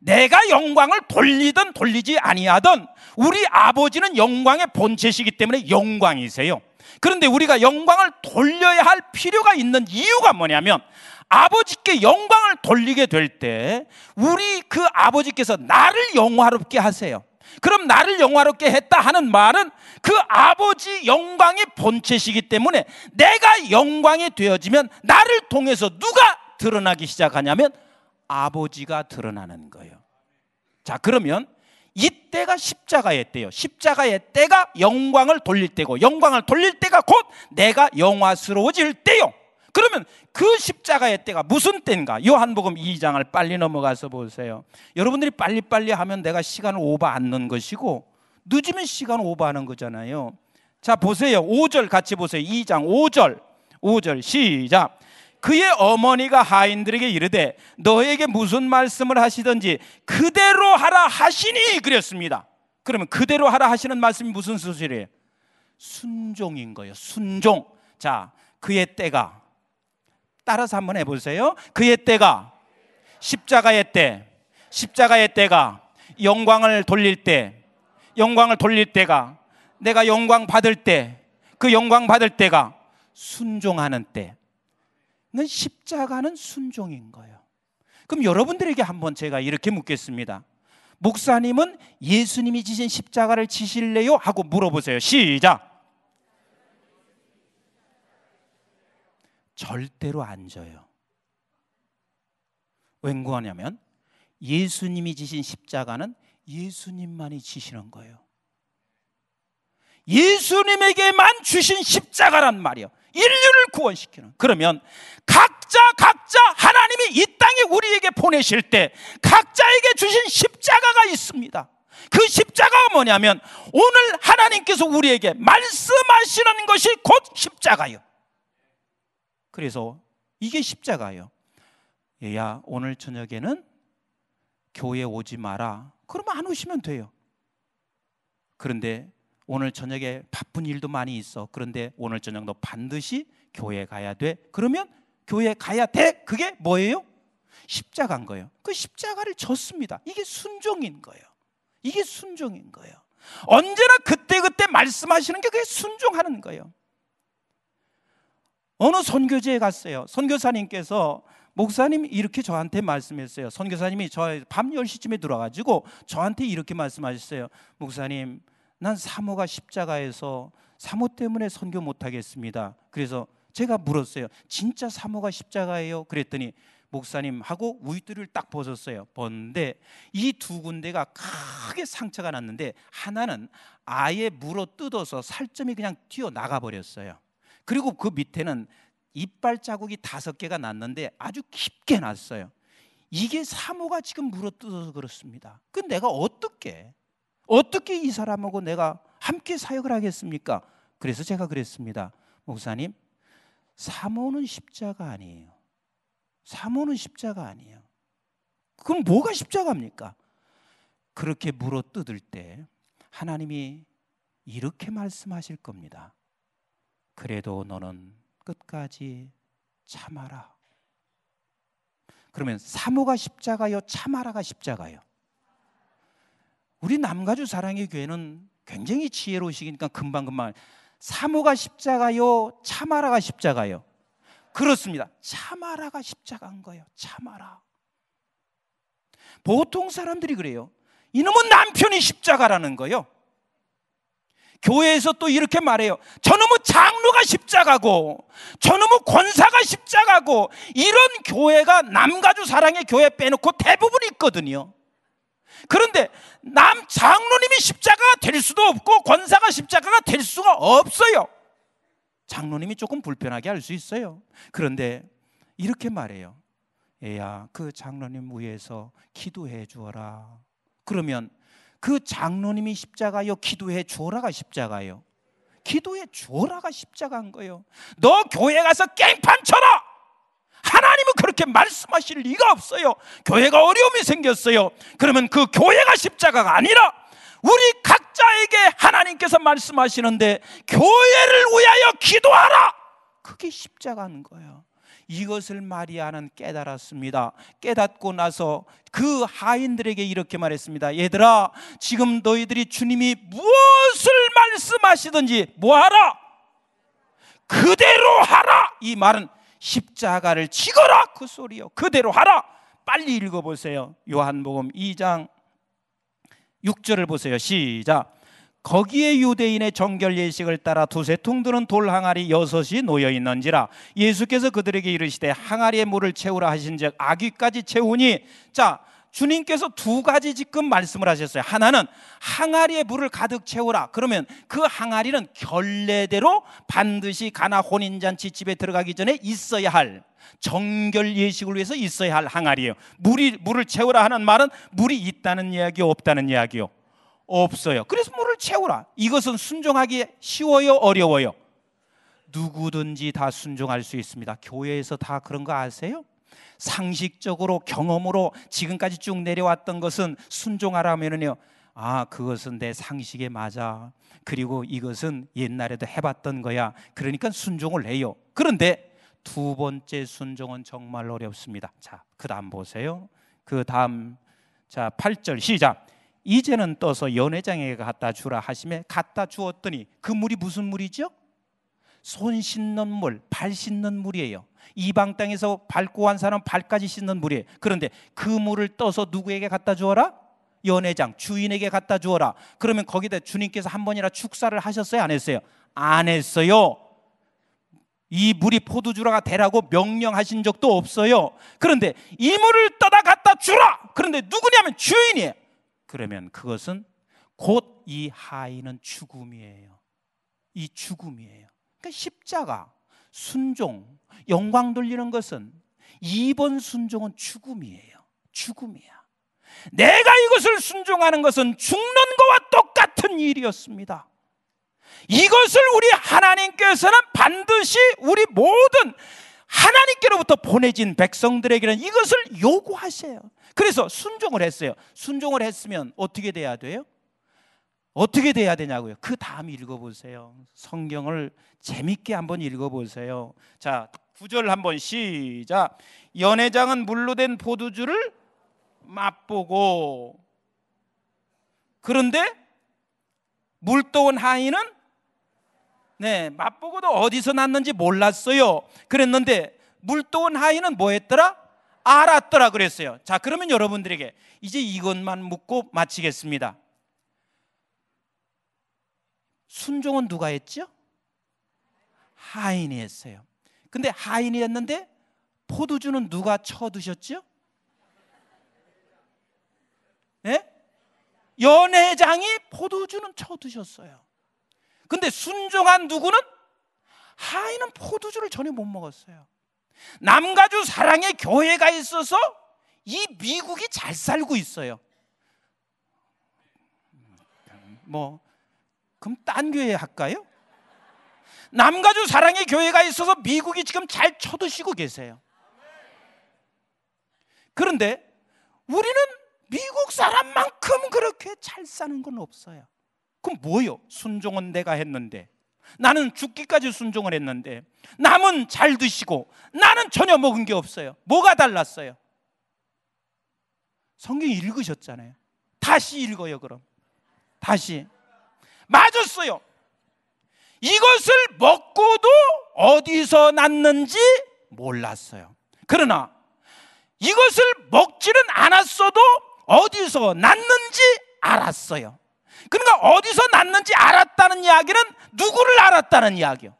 내가 영광을 돌리든 돌리지 아니하든 우리 아버지는 영광의 본체시기 때문에 영광이세요. 그런데 우리가 영광을 돌려야 할 필요가 있는 이유가 뭐냐면 아버지께 영광을 돌리게 될 때 우리 그 아버지께서 나를 영화롭게 하세요. 그럼 나를 영화롭게 했다 하는 말은 그 아버지 영광의 본체시기 때문에 내가 영광이 되어지면 나를 통해서 누가 드러나기 시작하냐면 아버지가 드러나는 거예요. 자, 그러면 이때가 십자가의 때요. 십자가의 때가 영광을 돌릴 때고 영광을 돌릴 때가 곧 내가 영화스러워질 때요. 그러면 그 십자가의 때가 무슨 때인가? 요한복음 2장을 빨리 넘어가서 보세요. 여러분들이 빨리빨리 하면 내가 시간을 오버 안는 것이고 늦으면 시간 오버하는 거잖아요. 자, 보세요. 5절 같이 보세요. 2장 5절. 5절 시작. 그의 어머니가 하인들에게 이르되 너에게 무슨 말씀을 하시든지 그대로 하라 하시니 그랬습니다. 그러면 그대로 하라 하시는 말씀이 무슨 소설이에요? 순종인 거예요. 순종. 자, 그의 때가 따라서 한번 해보세요. 그의 때가 십자가의 때, 십자가의 때가 영광을 돌릴 때, 영광을 돌릴 때가 내가 영광 받을 때, 그 영광 받을 때가 순종하는 때. 십자가는 순종인 거예요. 그럼 여러분들에게 한번 제가 이렇게 묻겠습니다. 목사님은 예수님이 지신 십자가를 지실래요? 하고 물어보세요. 시작. 절대로 안 져요. 웬구하냐면 예수님이 지신 십자가는 예수님만이 지시는 거예요. 예수님에게만 주신 십자가란 말이에요. 인류를 구원시키는. 그러면 각자 각자 하나님이 이 땅에 우리에게 보내실 때 각자에게 주신 십자가가 있습니다. 그 십자가가 뭐냐면 오늘 하나님께서 우리에게 말씀하시는 것이 곧 십자가요. 그래서 이게 십자가요. 얘야, 오늘 저녁에는 교회 오지 마라. 그러면 안 오시면 돼요. 그런데 오늘 저녁에 바쁜 일도 많이 있어. 그런데 오늘 저녁 너 반드시 교회 가야 돼. 그러면 교회 가야 돼. 그게 뭐예요? 십자가인 거예요. 그 십자가를 졌습니다. 이게 순종인 거예요. 이게 순종인 거예요. 언제나 그때 그때 말씀하시는 게 그게 순종하는 거예요. 어느 선교지에 갔어요. 선교사님께서 목사님이 이렇게 저한테 말씀했어요. 선교사님이 저 밤 10시쯤에 들어와가지고 저한테 이렇게 말씀하셨어요. 목사님, 난 사모가 십자가에서 사모 때문에 선교 못 하겠습니다. 그래서 제가 물었어요. 진짜 사모가 십자가예요? 그랬더니 목사님하고 우이뚜를 딱 벗었어요. 벗는데 이 두 군데가 크게 상처가 났는데 하나는 아예 물어 뜯어서 살점이 그냥 튀어 나가 버렸어요. 그리고 그 밑에는 이빨 자국이 다섯 개가 났는데 아주 깊게 났어요. 이게 사모가 지금 물어 뜯어서 그렇습니다. 그 내가 어떻게 어떻게 이 사람하고 내가 함께 사역을 하겠습니까? 그래서 제가 그랬습니다. 목사님, 사모는 십자가 아니에요. 사모는 십자가 아니에요. 그럼 뭐가 십자가입니까? 그렇게 물어 뜯을 때 하나님이 이렇게 말씀하실 겁니다. 그래도 너는 끝까지 참아라. 그러면 사모가 십자가요, 참아라가 십자가요. 우리 남가주 사랑의 교회는 굉장히 지혜로우시니까 금방금방 사모가 십자가요, 참아라가 십자가요. 그렇습니다. 참아라가 십자가인 거예요. 참아라. 보통 사람들이 그래요. 이놈은 남편이 십자가라는 거예요. 교회에서 또 이렇게 말해요. 저놈의 장로가 십자가고, 저놈의 권사가 십자가고, 이런 교회가 남가주 사랑의 교회 빼놓고 대부분 있거든요. 그런데 남 장로님이 십자가가 될 수도 없고, 권사가 십자가가 될 수가 없어요. 장로님이 조금 불편하게 할 수 있어요. 그런데 이렇게 말해요. 얘야, 그 장로님 위해서 기도해 주어라. 그러면 그 장로님이 십자가요, 기도해 주어라가 십자가요. 기도해 주어라가 십자가인 거예요. 너 교회 가서 깽판 쳐라! 하나님은 그렇게 말씀하실 리가 없어요. 교회가 어려움이 생겼어요. 그러면 그 교회가 십자가가 아니라 우리 각자에게 하나님께서 말씀하시는데 교회를 위하여 기도하라! 그게 십자가인 거예요. 이것을 마리아는 깨달았습니다. 깨닫고 나서 그 하인들에게 이렇게 말했습니다. 얘들아, 지금 너희들이 주님이 무엇을 말씀하시든지 뭐하라? 그대로 하라! 이 말은 십자가를 지거라! 그 소리요. 그대로 하라! 빨리 읽어보세요. 요한복음 2장 6절을 보세요. 시작. 거기에 유대인의 정결 예식을 따라 두세 통 드는 돌 항아리 여섯이 놓여 있는지라 예수께서 그들에게 이르시되 항아리에 물을 채우라 하신즉 아귀까지 채우니 자 주님께서 두 가지 지금 말씀을 하셨어요. 하나는 항아리에 물을 가득 채우라. 그러면 그 항아리는 결례대로 반드시 가나 혼인잔치 집에 들어가기 전에 있어야 할 정결 예식을 위해서 있어야 할 항아리예요. 물이 물을 채우라 하는 말은 물이 있다는 이야기 없다는 이야기요. 없어요. 그래서 물을 채우라. 이것은 순종하기 쉬워요, 어려워요? 누구든지 다 순종할 수 있습니다. 교회에서 다 그런 거 아세요? 상식적으로 경험으로 지금까지 쭉 내려왔던 것은 순종하라면은요. 아, 그것은 내 상식에 맞아. 그리고 이것은 옛날에도 해봤던 거야. 그러니까 순종을 해요. 그런데 두 번째 순종은 정말 어렵습니다. 자, 그 다음 보세요. 그 다음, 자, 8절 시작. 이제는 떠서 연회장에 갖다 주라 하심에 갖다 주었더니 그 물이 무슨 물이죠? 손 씻는 물, 발 씻는 물이에요. 이방 땅에서 밟고 한 사람 발까지 씻는 물이에요. 그런데 그 물을 떠서 누구에게 갖다 주어라? 연회장 주인에게 갖다 주어라. 그러면 거기다 주님께서 한 번이라 축사를 하셨어요? 안 했어요? 안 했어요. 이 물이 포도주라가 되라고 명령하신 적도 없어요. 그런데 이 물을 떠다 갖다 주라. 그런데 누구냐면 주인이에요. 그러면 그것은 곧 이 하인은 죽음이에요. 이 죽음이에요. 그러니까 십자가, 순종, 영광 돌리는 것은 이번 순종은 죽음이에요. 죽음이야. 내가 이것을 순종하는 것은 죽는 것과 똑같은 일이었습니다. 이것을 우리 하나님께서는 반드시 우리 모든 하나님께로부터 보내진 백성들에게는 이것을 요구하세요. 그래서 순종을 했어요. 순종을 했으면 어떻게 돼야 돼요? 어떻게 돼야 되냐고요? 그 다음 읽어보세요. 성경을 재밌게 한번 읽어보세요. 자, 구절 한번 시작. 연회장은 물로 된 포도주를 맛보고 그런데 물도온 하인은 네, 맛보고도 어디서 났는지 몰랐어요. 그랬는데 물도온 하인은 뭐 했더라? 알았더라 그랬어요. 자, 그러면 여러분들에게 이제 이것만 묻고 마치겠습니다. 순종은 누가 했죠? 하인이 했어요. 근데 하인이 했는데 포도주는 누가 쳐드셨죠? 예? 연회장이 포도주는 쳐드셨어요. 근데 순종한 누구는 하인은 포도주를 전혀 못 먹었어요. 남가주 사랑의 교회가 있어서 이 미국이 잘 살고 있어요. 뭐 그럼 딴 교회 할까요? 남가주 사랑의 교회가 있어서 미국이 지금 잘 쳐드시고 계세요. 그런데 우리는 미국 사람만큼 그렇게 잘 사는 건 없어요. 그럼 뭐요? 순종은 내가 했는데 나는 죽기까지 순종을 했는데 남은 잘 드시고 나는 전혀 먹은 게 없어요. 뭐가 달랐어요? 성경 읽으셨잖아요. 다시 읽어요, 그럼. 다시. 맞았어요. 이것을 먹고도 어디서 났는지 몰랐어요. 그러나 이것을 먹지는 않았어도 어디서 났는지 알았어요. 그러니까 어디서 났는지 알았다는 이야기는 누구를 알았다는 이야기요?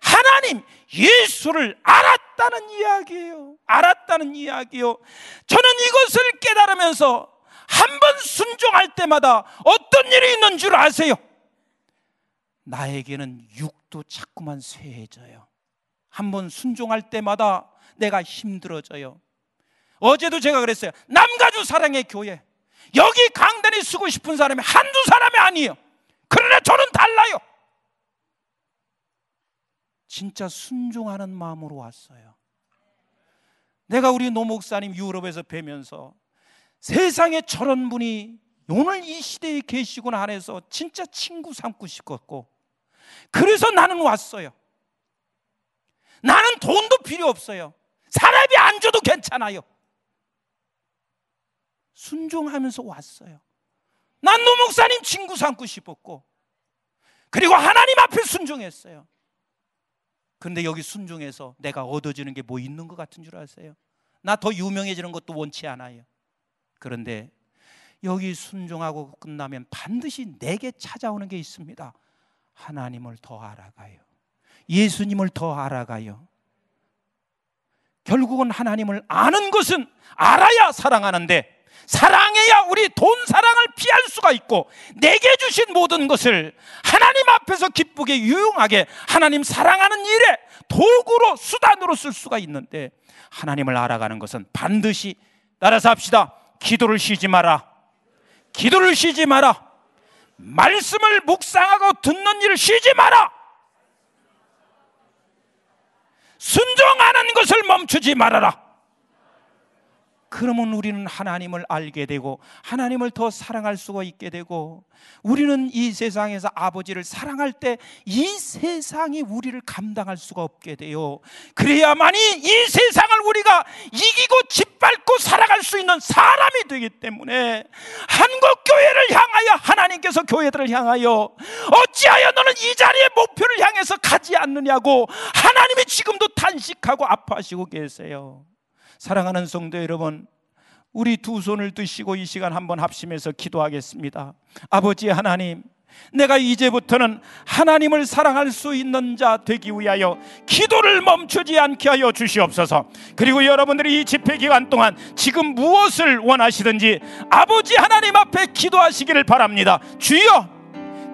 하나님 예수를 알았다는 이야기예요. 알았다는 이야기요. 저는 이것을 깨달으면서 한 번 순종할 때마다 어떤 일이 있는 줄 아세요? 나에게는 육도 자꾸만 쇠해져요. 한 번 순종할 때마다 내가 힘들어져요. 어제도 제가 그랬어요. 남가주 사랑의 교회. 여기 강단에 쓰고 싶은 사람이 한두 사람이 아니에요. 그러나 저는 달라요. 진짜 순종하는 마음으로 왔어요. 내가 우리 노 목사님 유럽에서 뵈면서 세상에 저런 분이 오늘 이 시대에 계시구나 안에서 진짜 친구 삼고 싶었고 그래서 나는 왔어요. 나는 돈도 필요 없어요. 사람이 안 줘도 괜찮아요. 순종하면서 왔어요. 난 노 목사님 친구 삼고 싶었고, 그리고 하나님 앞에 순종했어요. 근데 여기 순종해서 내가 얻어지는 게 뭐 있는 것 같은 줄 아세요? 나 더 유명해지는 것도 원치 않아요. 그런데 여기 순종하고 끝나면 반드시 내게 찾아오는 게 있습니다. 하나님을 더 알아가요. 예수님을 더 알아가요. 결국은 하나님을 아는 것은 알아야 사랑하는데 사랑해야 우리 돈 사랑을 피할 수가 있고 내게 주신 모든 것을 하나님 앞에서 기쁘게 유용하게 하나님 사랑하는 일에 도구로 수단으로 쓸 수가 있는데 하나님을 알아가는 것은 반드시 따라서 합시다. 기도를 쉬지 마라. 기도를 쉬지 마라. 말씀을 묵상하고 듣는 일을 쉬지 마라. 순종하는 것을 멈추지 말아라. 그러면 우리는 하나님을 알게 되고 하나님을 더 사랑할 수가 있게 되고 우리는 이 세상에서 아버지를 사랑할 때 이 세상이 우리를 감당할 수가 없게 돼요. 그래야만이 이 세상을 우리가 이기고 짓밟고 살아갈 수 있는 사람이 되기 때문에 한국 교회를 향하여 하나님께서 교회들을 향하여 어찌하여 너는 이 자리의 목표를 향해서 가지 않느냐고 하나님이 지금도 탄식하고 아파하시고 계세요. 사랑하는 성도 여러분, 우리 두 손을 드시고 이 시간 한번 합심해서 기도하겠습니다. 아버지 하나님, 내가 이제부터는 하나님을 사랑할 수 있는 자 되기 위하여 기도를 멈추지 않게 하여 주시옵소서. 그리고 여러분들이 이 집회 기간 동안 지금 무엇을 원하시든지 아버지 하나님 앞에 기도하시기를 바랍니다. 주여,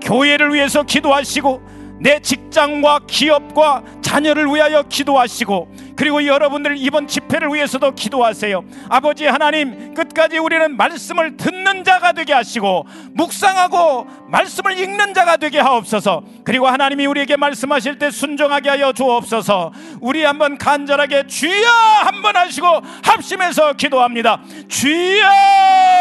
교회를 위해서 기도하시고 내 직장과 기업과 자녀를 위하여 기도하시고 그리고 여러분들 이번 집회를 위해서도 기도하세요. 아버지 하나님 끝까지 우리는 말씀을 듣는 자가 되게 하시고 묵상하고 말씀을 읽는 자가 되게 하옵소서. 그리고 하나님이 우리에게 말씀하실 때 순종하게 하여 주옵소서. 우리 한번 간절하게 주여 한번 하시고 합심해서 기도합니다. 주여